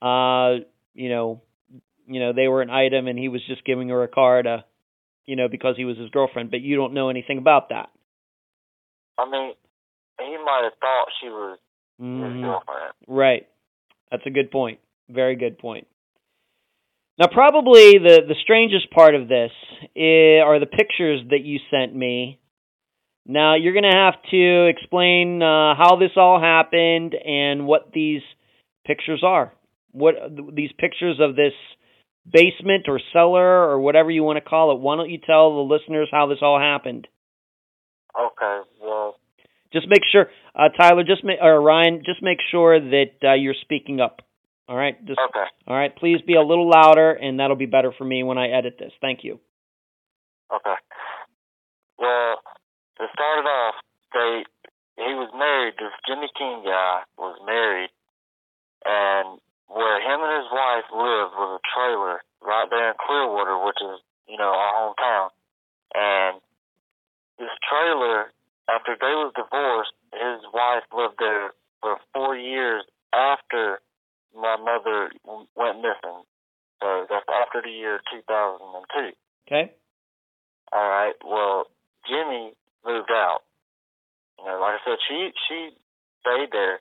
uh you know you know they were an item and he was just giving her a car to you know because he was his girlfriend, but you don't know anything about that. I mean, he might have thought she was his Mhm. girlfriend. Right. That's a good point. Very good point. Now, probably the, the strangest part of this i are the pictures that you sent me. Now, you're going to have to explain uh, how this all happened and what these pictures are. What these pictures of this basement or cellar or whatever you want to call it. Why don't you tell the listeners how this all happened? Okay, well, Just make sure, uh, Tyler, just ma- or Ryan, just make sure that uh, you're speaking up. All right, just okay, all right. Please be a little louder, and that'll be better for me when I edit this. Thank you. okay. Well, to start it off, they he was married. This Jimmy King guy was married, and where him and his wife lived was a trailer right there in Clearwater, which is you know our hometown. And this trailer, after they was divorced, his wife lived there for four years after my mother went missing. So that's after the year 2002. Okay. All right. Well, Jimmy moved out. You know, like I said, she she stayed there.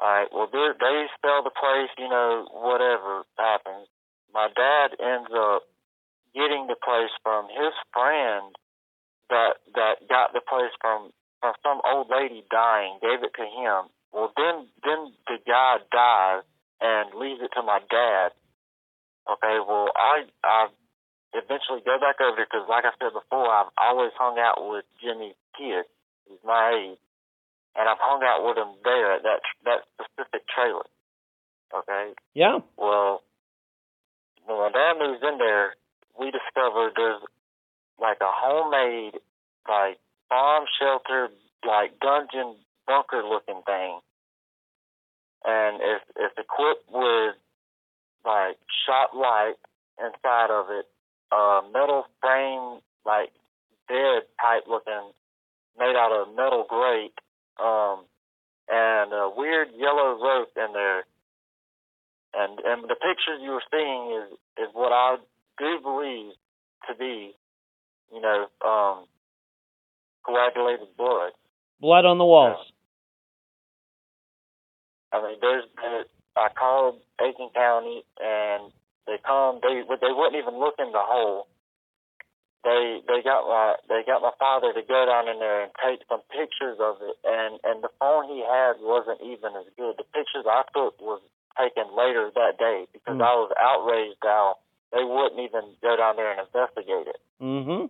All right. Well, they they sell the place. You know, whatever happens, my dad ends up getting the place from his friend that that got the place from from some old lady dying. Gave it to him. Well, then then the guy dies and leaves it to my dad. Okay. Well, I I eventually go back over because, like I said before, I've always hung out with Jimmy's kid. He's my age, and I've hung out with him there at that that specific trailer. Okay. Yeah. Well, when my dad moves in there, we discovered there's like a homemade, like bomb shelter, like dungeon bunker looking thing, and it's it's equipped with like shot light inside of it, uh, metal frame, like bed type looking, made out of metal grate, um, and a weird yellow rope in there. And and the pictures you were seeing is is what I do believe to be, you know, um, coagulated blood. Blood on the walls. I mean, there's, there, I called Aiken County and they come. They they wouldn't even look in the hole. They they got my they got my father to go down in there and take some pictures of it. And and the phone he had wasn't even as good. The pictures I took was taken later that day because Hmm. I was outraged how they wouldn't even go down there and investigate it. Mm-hmm.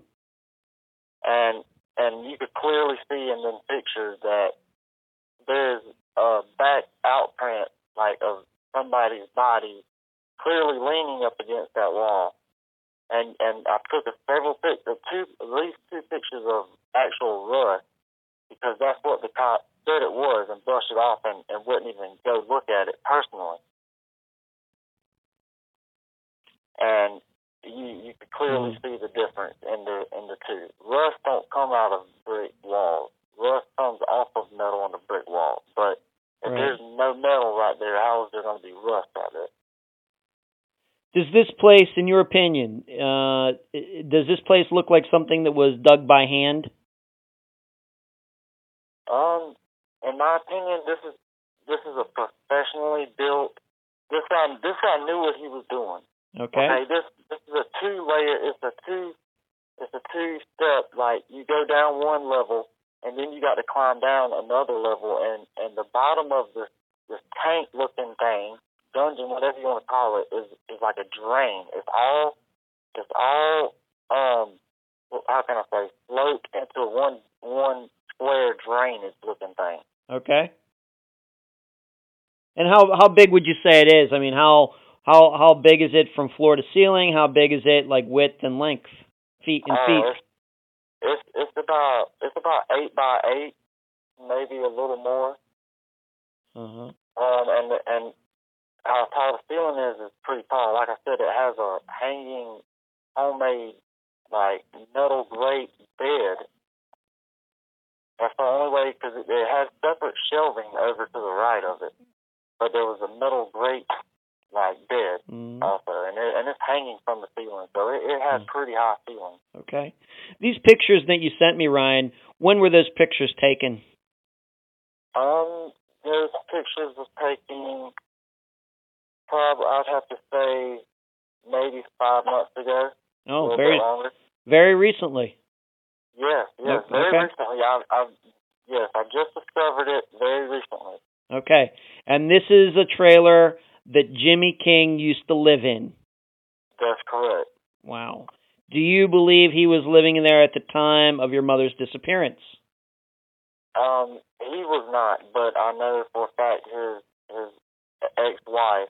and and you could clearly see in them pictures that there's a back outprint like of somebody's body clearly leaning up against that wall. And and I took a several pictures, two at least two pictures of actual rust because that's what the cops said it was and brushed it off and, and wouldn't even go look at it personally. And you you could clearly Mm. see the difference in the in the two. Rust don't come out of brick walls. Rust comes off of metal on the brick wall. But if Right. there's no metal right there, how is there going to be rust out there? Does this place, in your opinion, uh, does this place look like something that was dug by hand? Um, in my opinion, this is this is a professionally built. This guy this guy knew what he was doing. Okay. this this is a two layer. It's a two. It's a two step. Like you go down one level, and then you got to climb down another level, and and the bottom of this this tank looking thing, dungeon, whatever you want to call it, is is like a drain. It's all it's all um. How can I say? Float into one one square drainage looking thing. Okay. And how how big would you say it is? I mean, how how how big is it from floor to ceiling? How big is it like width and length, feet and Uh, feet? it's, it's it's about it's about eight by eight, maybe a little more. Uh-huh. Um, and and how tall the ceiling is is pretty tall. Like I said, it has a hanging, homemade, like metal grate bed. That's the only way because it, it has separate shelving over to the right of it, but there was a metal grate like bed Mm, also, and it, and it's hanging from the ceiling, so it, it has Mm. pretty high ceiling. okay. These pictures that you sent me, Ryan, when were those pictures taken? Um, those pictures was taken. Probably, I'd have to say, maybe five months ago. Oh, very very recently. Yes, yes, Oh, very recently. I, I, yes, I just discovered it very recently. Okay. And this is a trailer that Jimmy King used to live in. That's correct. Wow. Do you believe he was living in there at the time of your mother's disappearance? Um, he was not, but I know for a fact his his ex-wife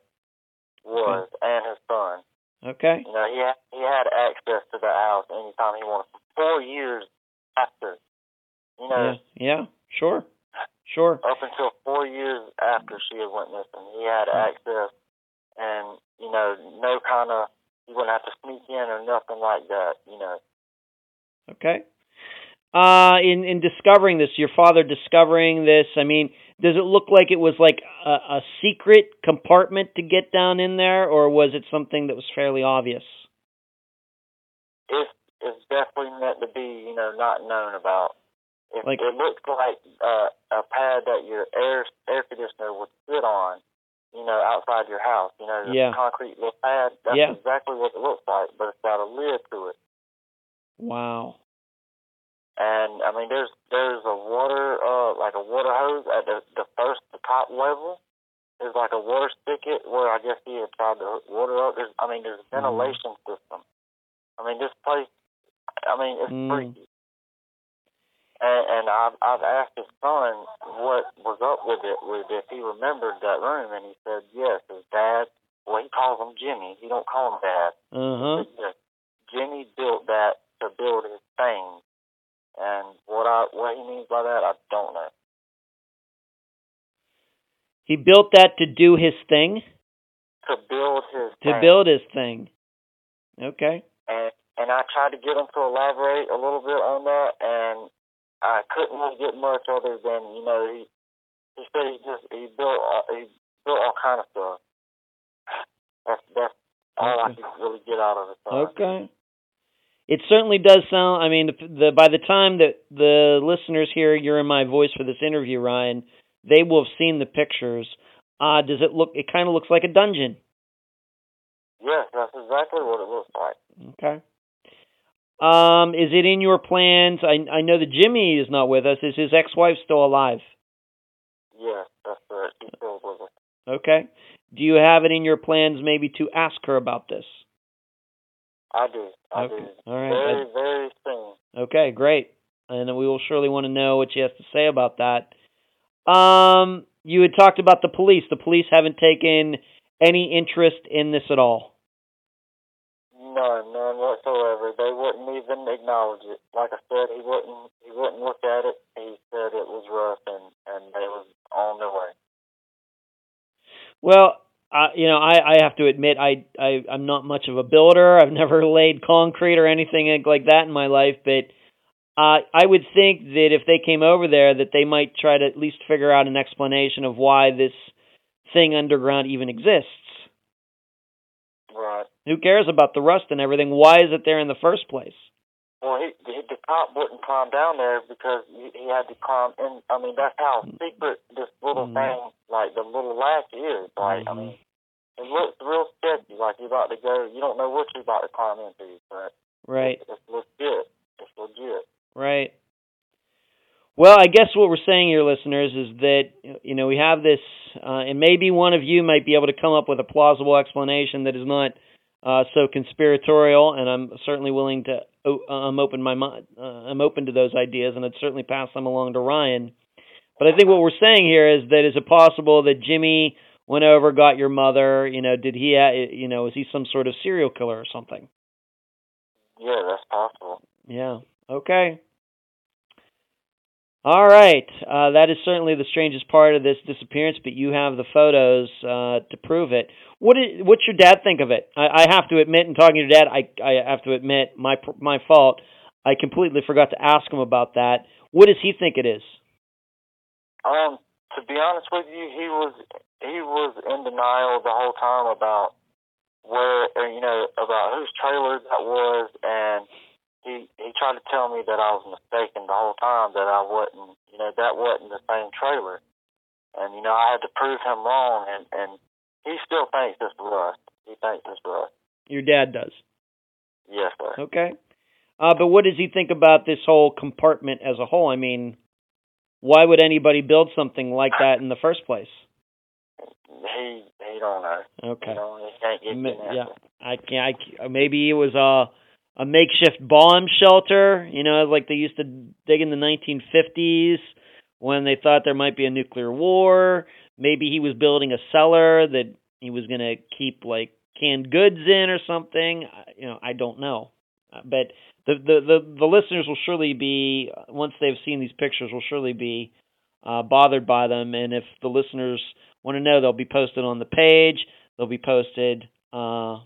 was, and his son. Okay. You know, he had, he had access to the house anytime he wanted. Four years after, you know, Yeah. Yeah. Sure. Sure. up until four years after she had went missing, he had Hmm. access, and you know, no kind of he wouldn't have to sneak in or nothing like that. You know, Okay. Uh, in in discovering this, your father discovering this, I mean, does it look like it was like a, a secret compartment to get down in there, or was it something that was fairly obvious? it's it's definitely meant to be, you know, not known about. It, Like- it looks like uh, a pad that your air air conditioner would sit on, you know, outside your house. You know, the Yeah. concrete little pad. That's Yeah. exactly what it looks like, but it's got a lid to it. Wow. And I mean, there's there's a water uh like a water hose at the the first the top level. There's like a water spigot where I guess he had tried to water up. There's I mean, there's a ventilation system. I mean, this place. I mean, it's Mm. freaky. And and I've I've asked his son what was up with it, with if he remembered that room, and he said yes. His dad. Well, he calls him Jimmy. He don't call him Dad. Uh huh. Yes, Jimmy built that to build his things, and what I what he means by that, I don't know. He built that to do his thing, To build his to thing. build his thing. Okay. and and I tried to get him to elaborate a little bit on that, and I couldn't really get much other than you know he he said he just he built all, he built all kind of stuff. That's that's all I could really get out of it. son. Okay. It certainly does sound. I mean, the, the by the time that the listeners hear you're in my voice for this interview, Ryan, they will have seen the pictures. Uh, does it look? It kind of looks like a dungeon. Yes, that's exactly what it looks like. Okay. Um, is it in your plans? I I know that Jimmy is not with us. Is his ex-wife still alive? Yes, that's correct. He's still with us. Okay. Do you have it in your plans maybe to ask her about this? I do. I okay. do. All right. Very, very soon. Okay, great. And we will surely want to know what she has to say about that. Um, you had talked about the police. The police haven't taken any interest in this at all. None, none whatsoever. They wouldn't even acknowledge it. Like I said, he wouldn't. He wouldn't look at it. He said it was rough, and and they was on their way. Well, uh, you know, I, I have to admit, I, I I'm not much of a builder. I've never laid concrete or anything like that in my life, but uh, I would think that if they came over there, that they might try to at least figure out an explanation of why this thing underground even exists. Right. Who cares about the rust and everything? Why is it there in the first place? Well, he, he the cop wouldn't climb down there because he, he had to climb in. I mean, that's how secret this little Mhm. thing, like the little latch, is. Like, I Mhm. mean, it looks real sketchy. Like you're about to go. You don't know what you're about to climb into, but Right. it's legit. It's legit. Right. Well, I guess what we're saying here, listeners, is that you know we have this, uh, and maybe one of you might be able to come up with a plausible explanation that is not uh, so conspiratorial. And I'm certainly willing to. o- I'm open my mind. Uh, I'm open to those ideas, and I'd certainly pass them along to Ryan. But I think what we're saying here is that is it possible that Jimmy went over, got your mother? You know, did he? ha- You know, is he some sort of serial killer or something? Yeah, that's possible. Yeah. Okay. All right. Uh, that is certainly the strangest part of this disappearance, but you have the photos uh, to prove it. What is, what's your dad think of it? I, I have to admit, in talking to dad, I, I have to admit my my fault. I completely forgot to ask him about that. What does he think it is? Um, to be honest with you, he was he was in denial the whole time about where you know about whose trailer that was, and he he tried to tell me that I was mistaken the whole time that I wasn't you know that wasn't the same trailer, and you know I had to prove him wrong, and and he still thinks it's rust. He thinks it's rust. Your dad does. Yes, sir. Okay. Uh, but what does he think about this whole compartment as a whole? I mean, why would anybody build something like that in the first place? He he don't know. Okay. You know, he can't get yeah, I can't. I, maybe it was a a makeshift bomb shelter. You know, like they used to dig in the 1950s when they thought there might be a nuclear war. Maybe he was building a cellar that he was going to keep like canned goods in or something. You know, I don't know. Uh, But the the the, the listeners will surely be once they've seen these pictures will surely be uh, bothered by them. And if the listeners want to know, they'll be posted on the page. They'll be posted uh,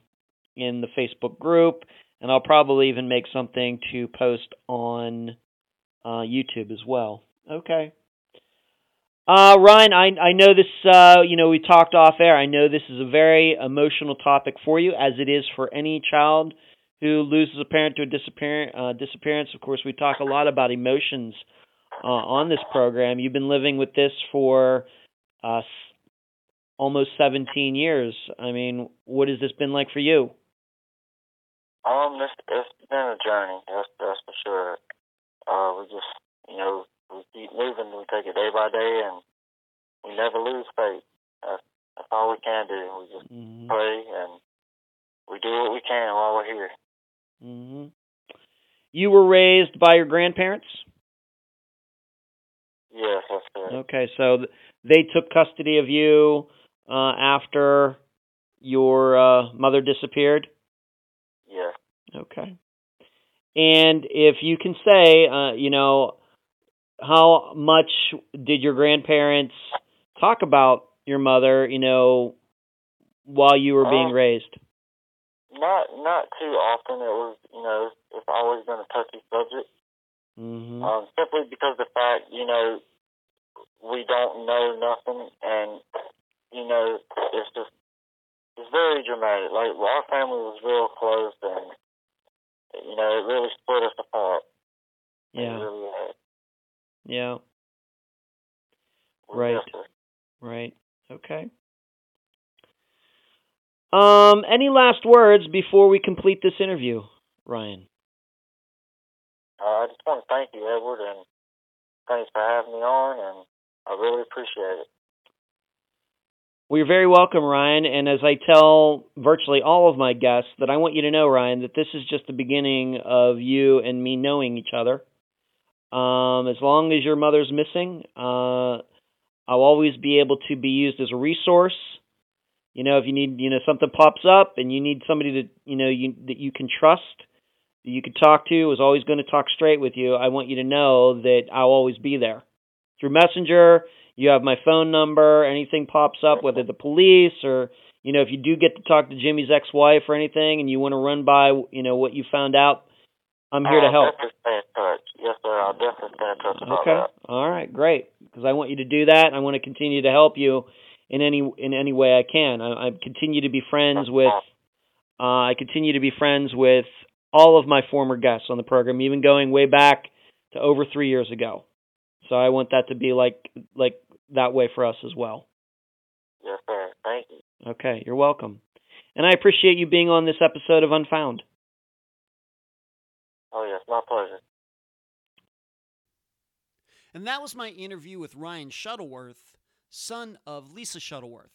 in the Facebook group, and I'll probably even make something to post on uh, YouTube as well. Okay. Uh, Ryan, I I know this. Uh, you know, we talked off air. I know this is a very emotional topic for you, as it is for any child who loses a parent to a disappear uh, disappearance. Of course, we talk a lot about emotions uh, on this program. You've been living with this for uh, almost 17 years. I mean, what has this been like for you? Um, this it's been a journey. That's that's for sure. Uh, we just you know we keep moving. We take it day by day, and we never lose faith. That's that's all we can do. We just hmm pray and we do what we can while we're here. hmm You were raised by your grandparents. Yes, that's good. Okay, so th- they took custody of you uh, after your uh, mother disappeared. Okay. And if you can say, uh, you know, how much did your grandparents talk about your mother, you know, while you were being Um, raised? Not not too often. It was you know it's always been a touchy subject. Mm-hmm. Um, simply because the fact you know we don't know nothing, and you know it's just it's very dramatic. Like our family was real close, and you know it really split us apart. Yeah. really. Yeah. Right. Right. Okay. Um, any last words before we complete this interview, Ryan? Uh, I just want to thank you, Edward, and thanks for having me on, and I really appreciate it. Well, you're very welcome, Ryan. And as I tell virtually all of my guests, that I want you to know, Ryan, that this is just the beginning of you and me knowing each other. Um, as long as your mother's missing, uh, I'll always be able to be used as a resource. You know, if you need, you know, something pops up and you need somebody to, you know, you, that you can trust, that you can talk to, is always going to talk straight with you. I want you to know that I'll always be there through Messenger, You have my phone number. Anything pops up, whether the police or you know, if you do get to talk to Jimmy's ex-wife or anything, and you want to run by, you know, what you found out, I'm here to I'll help. definitely stay in touch. Yes, sir. I'll definitely stay in touch Okay. All right. Great. Because I want you to do that. I want to continue to help you in any in any way I can. I, I continue to be friends with. Uh, I continue to be friends with all of my former guests on the program, even going way back to over three years ago. So I want that to be like like that way for us as well. Yes, sir. Thank you. Okay, you're welcome. And I appreciate you being on this episode of Unfound. Oh, yes, my pleasure. And that was my interview with Ryan Shuttleworth, son of Lisa Shuttleworth.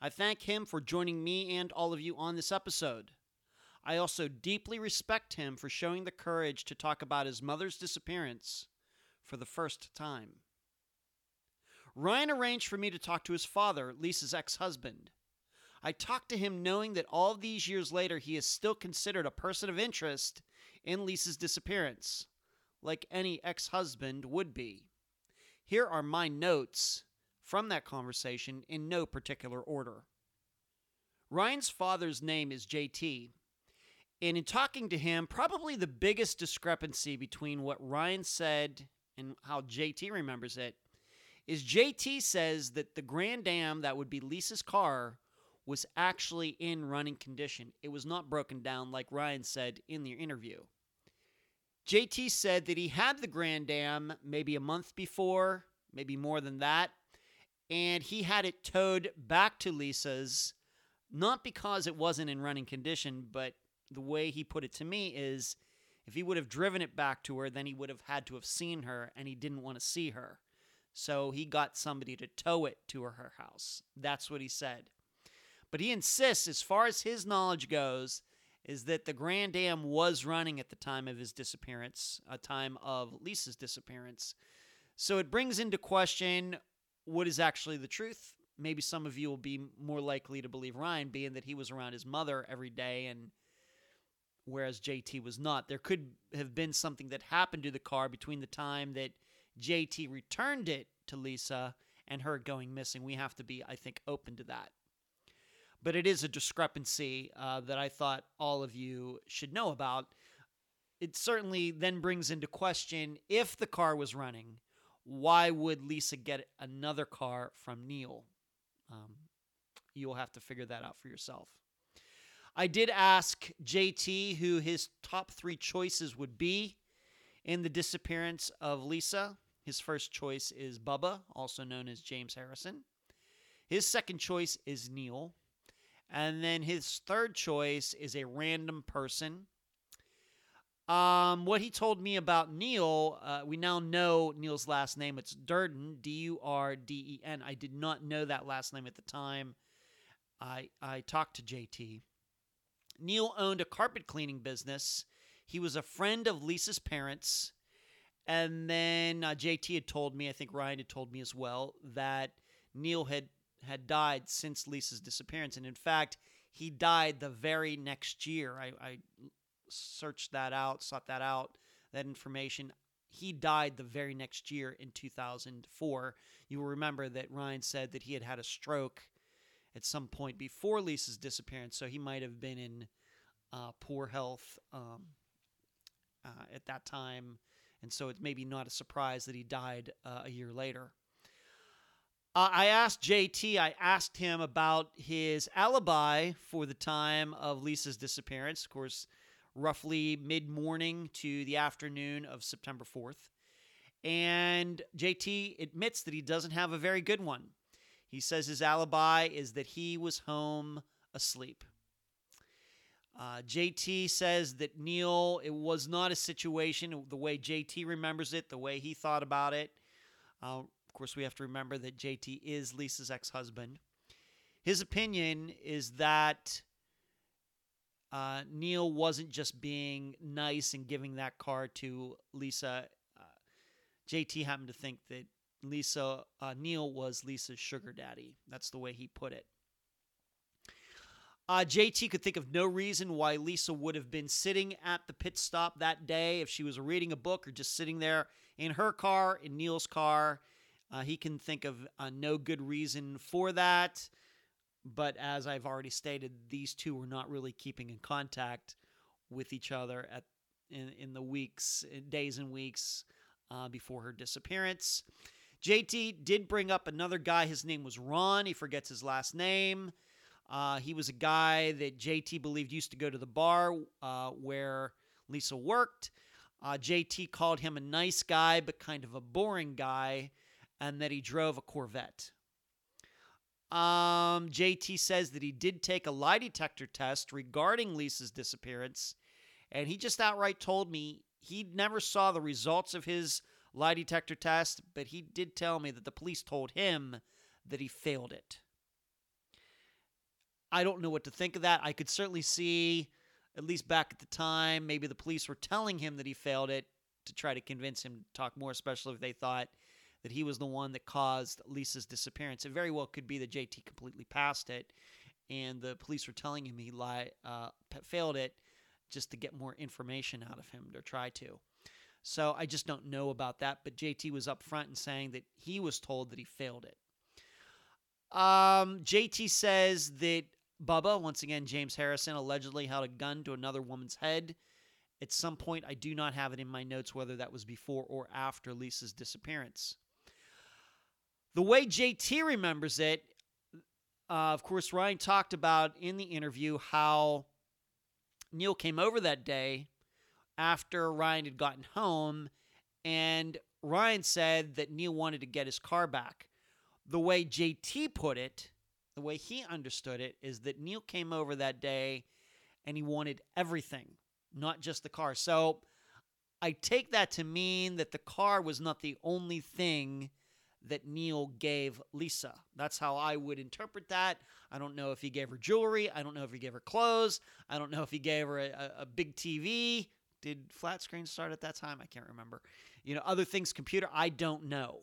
I thank him for joining me and all of you on this episode. I also deeply respect him for showing the courage to talk about his mother's disappearance for the first time. Ryan arranged for me to talk to his father, Lisa's ex husband. I talked to him knowing that all these years later he is still considered a person of interest in Lisa's disappearance, like any ex husband would be. Here are my notes from that conversation in no particular order. Ryan's father's name is JT, and in talking to him, probably the biggest discrepancy between what Ryan said and how JT remembers it is JT says that the Grand Am that would be Lisa's car was actually in running condition. It was not broken down like Ryan said in the interview. JT said that he had the Grand Am maybe a month before, maybe more than that, and he had it towed back to Lisa's, not because it wasn't in running condition, but the way he put it to me is if he would have driven it back to her, then he would have had to have seen her, and he didn't want to see her. So he got somebody to tow it to her house. That's what he said. But he insists, as far as his knowledge goes, is that the Grand Am was running at the time of his disappearance, a time of Lisa's disappearance. So it brings into question what is actually the truth. Maybe some of you will be more likely to believe Ryan, being that he was around his mother every day, and whereas JT was not. There could have been something that happened to the car between the time that JT returned it to Lisa and her going missing. We have to be, I think, open to that but it is a discrepancy uh, that I thought all of you should know about. It certainly then brings into question if the car was running, why would Lisa get another car from Neil? Um, you'll have to figure that out for yourself. I did ask JT who his top three choices would be in the disappearance of Lisa. His first choice is Bubba, also known as James Harrison. His second choice is Neil. And then his third choice is a random person. Um, what he told me about Neil, uh, we now know Neil's last name. It's Durden, D U R D E N. I did not know that last name at the time. I I talked to JT. Neil owned a carpet cleaning business. He was a friend of Lisa's parents. And then uh, JT had told me, I think Ryan had told me as well, that Neil had had died since Lisa's disappearance. And in fact, he died the very next year. I, I searched that out, sought that out, that information. He died the very next year in 2004. You will remember that Ryan said that he had had a stroke at some point before Lisa's disappearance, so he might have been in uh, poor health um, uh, at that time. And so it's maybe not a surprise that he died uh, a year later. Uh, I asked JT, I asked him about his alibi for the time of Lisa's disappearance, of course, roughly mid morning to the afternoon of September 4th. And JT admits that he doesn't have a very good one. He says his alibi is that he was home asleep. Uh, JT says that Neil, it was not a situation the way JT remembers it, the way he thought about it. Uh, of course, we have to remember that JT is Lisa's ex husband. His opinion is that uh, Neil wasn't just being nice and giving that car to Lisa. Uh, JT happened to think that Lisa uh, Neil was Lisa's sugar daddy. That's the way he put it. Uh, JT could think of no reason why Lisa would have been sitting at the pit stop that day if she was reading a book or just sitting there in her car, in Neil's car. Uh, he can think of uh, no good reason for that. But as I've already stated, these two were not really keeping in contact with each other at in, in the weeks, days and weeks uh, before her disappearance. JT did bring up another guy. His name was Ron. He forgets his last name. Uh, he was a guy that JT believed used to go to the bar uh, where Lisa worked. Uh, JT called him a nice guy, but kind of a boring guy, and that he drove a Corvette. Um, JT says that he did take a lie detector test regarding Lisa's disappearance, and he just outright told me he never saw the results of his lie detector test, but he did tell me that the police told him that he failed it. I don't know what to think of that. I could certainly see, at least back at the time, maybe the police were telling him that he failed it to try to convince him to talk more, especially if they thought that he was the one that caused Lisa's disappearance. It very well could be that JT completely passed it, and the police were telling him he lied, uh, failed it just to get more information out of him to try to. So I just don't know about that. But JT was up front and saying that he was told that he failed it. Um, JT says that Bubba, once again, James Harrison, allegedly held a gun to another woman's head. At some point, I do not have it in my notes whether that was before or after Lisa's disappearance. The way JT remembers it, uh, of course, Ryan talked about in the interview how Neil came over that day after Ryan had gotten home, and Ryan said that Neil wanted to get his car back. The way JT put it, the way he understood it, is that Neil came over that day and he wanted everything, not just the car. So I take that to mean that the car was not the only thing that Neil gave Lisa. That's how I would interpret that. I don't know if he gave her jewelry. I don't know if he gave her clothes. I don't know if he gave her a, a, big TV. Did flat screen start at that time? I can't remember. You know, other things, computer, I don't know.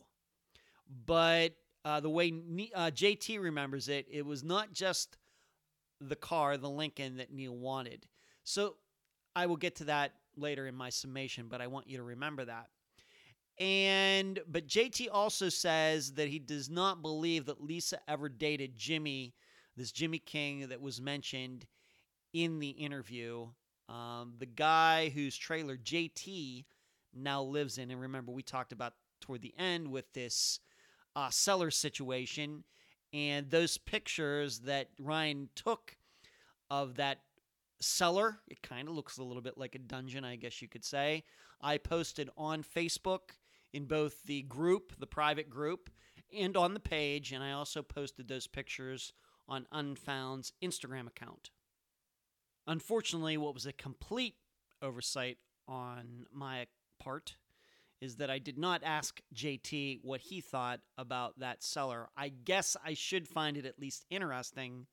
But uh, the way uh, JT remembers it, it was not just the car, the Lincoln that Neil wanted. So I will get to that later in my summation, but I want you to remember that. And but JT also says that he does not believe that Lisa ever dated Jimmy, this Jimmy King that was mentioned in the interview. Um, the guy whose trailer JT now lives in. And remember, we talked about toward the end with this uh, cellar situation and those pictures that Ryan took of that cellar. It kind of looks a little bit like a dungeon, I guess you could say. I posted on Facebook in both the group, the private group, and on the page, and I also posted those pictures on Unfound's Instagram account. Unfortunately, what was a complete oversight on my part is that I did not ask JT what he thought about that cellar. I guess I should find it at least interesting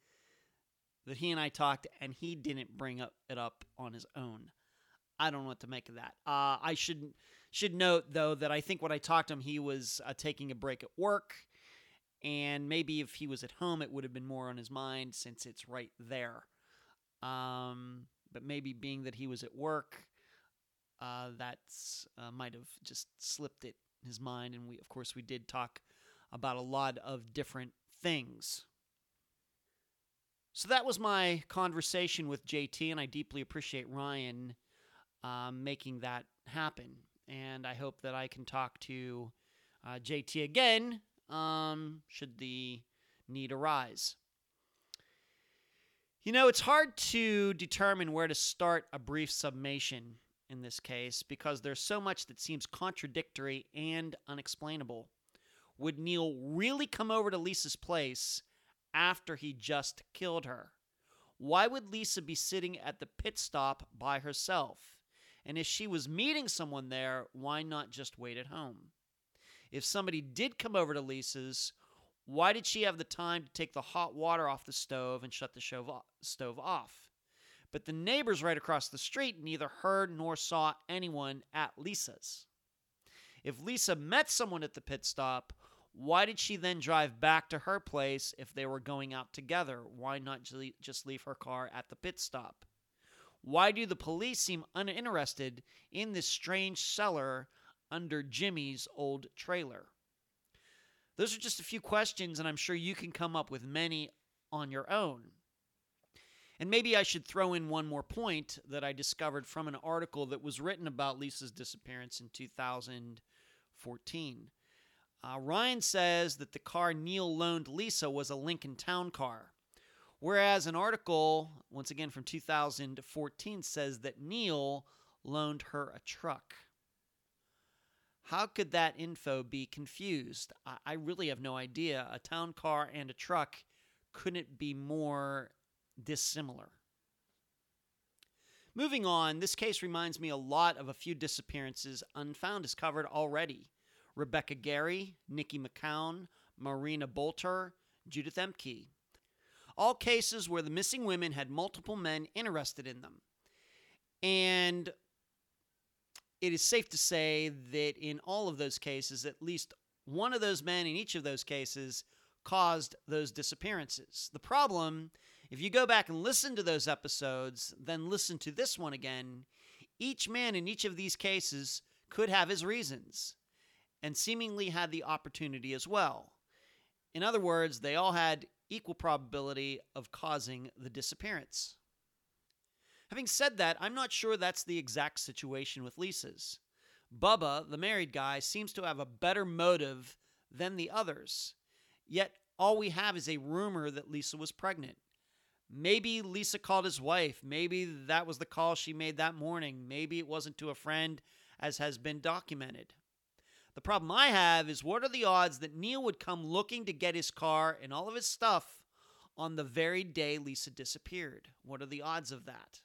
that he and I talked and he didn't bring up it up on his own. I don't know what to make of that. Uh, I should should note though that I think when I talked to him, he was uh, taking a break at work, and maybe if he was at home, it would have been more on his mind since it's right there. Um, but maybe being that he was at work, uh, that's uh, might have just slipped it his mind. And we, of course, we did talk about a lot of different things. So that was my conversation with JT, and I deeply appreciate Ryan um, making that happen. And I hope that I can talk to uh, JT again um, should the need arise. You know, it's hard to determine where to start a brief summation in this case because there's so much that seems contradictory and unexplainable. Would Neil really come over to Lisa's place after he just killed her? Why would Lisa be sitting at the pit stop by herself? And if she was meeting someone there, why not just wait at home? If somebody did come over to Lisa's, why did she have the time to take the hot water off the stove and shut the stove off? But the neighbors right across the street neither heard nor saw anyone at Lisa's. If Lisa met someone at the pit stop, why did she then drive back to her place if they were going out together? Why not just leave her car at the pit stop? Why do the police seem uninterested in this strange cellar under Jimmy's old trailer? Those are just a few questions, and I'm sure you can come up with many on your own. And maybe I should throw in one more point that I discovered from an article that was written about Lisa's disappearance in 2014. Uh, Ryan says that the car Neil loaned Lisa was a Lincoln Town car, whereas an article, once again from 2014, says that Neil loaned her a truck. How could that info be confused? I, I really have no idea. A town car and a truck couldn't be more dissimilar. Moving on, this case reminds me a lot of a few disappearances Unfound is covered already. Rebecca Gary, Nikki McCown, Marina Bolter, Judith Emke. All cases where the missing women had multiple men interested in them. And it is safe to say that in all of those cases, at least one of those men in each of those cases caused those disappearances. The problem, if you go back and listen to those episodes, then listen to this one again, each man in each of these cases could have his reasons and seemingly had the opportunity as well. In other words, they all had equal probability of causing the disappearance. Having said that, I'm not sure that's the exact situation with Lisa's. Bubba, the married guy, seems to have a better motive than the others. Yet all we have is a rumor that Lisa was pregnant. Maybe Lisa called his wife. Maybe that was the call she made that morning. Maybe it wasn't to a friend, as has been documented. The problem I have is what are the odds that Neil would come looking to get his car and all of his stuff on the very day Lisa disappeared? What are the odds of that?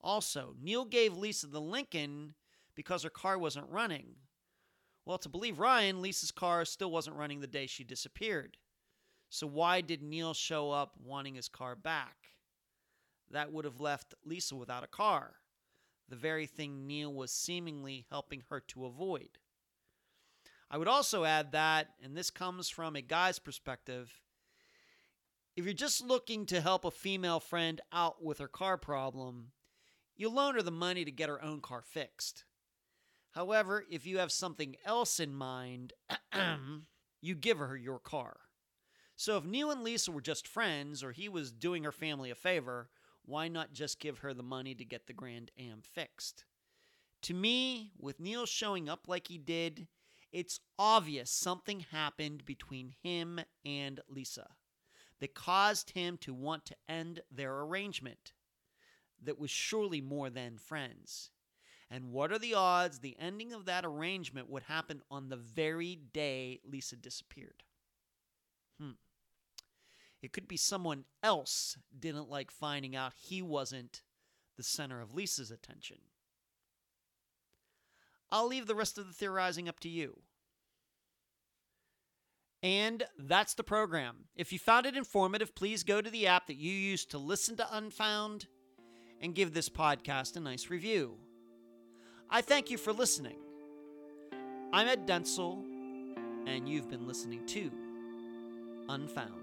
Also, Neil gave Lisa the Lincoln because her car wasn't running. Well, to believe Ryan, Lisa's car still wasn't running the day she disappeared. So, why did Neil show up wanting his car back? That would have left Lisa without a car, the very thing Neil was seemingly helping her to avoid. I would also add that, and this comes from a guy's perspective, if you're just looking to help a female friend out with her car problem, you loan her the money to get her own car fixed. However, if you have something else in mind, you give her your car. So if Neil and Lisa were just friends or he was doing her family a favor, why not just give her the money to get the Grand Am fixed? To me, with Neil showing up like he did, it's obvious something happened between him and Lisa that caused him to want to end their arrangement that was surely more than friends. And what are the odds the ending of that arrangement would happen on the very day Lisa disappeared? Hmm. It could be someone else didn't like finding out he wasn't the center of Lisa's attention. I'll leave the rest of the theorizing up to you. And that's the program. If you found it informative, please go to the app that you use to listen to Unfound and give this podcast a nice review. I thank you for listening. I'm Ed Denzel, and you've been listening to Unfound.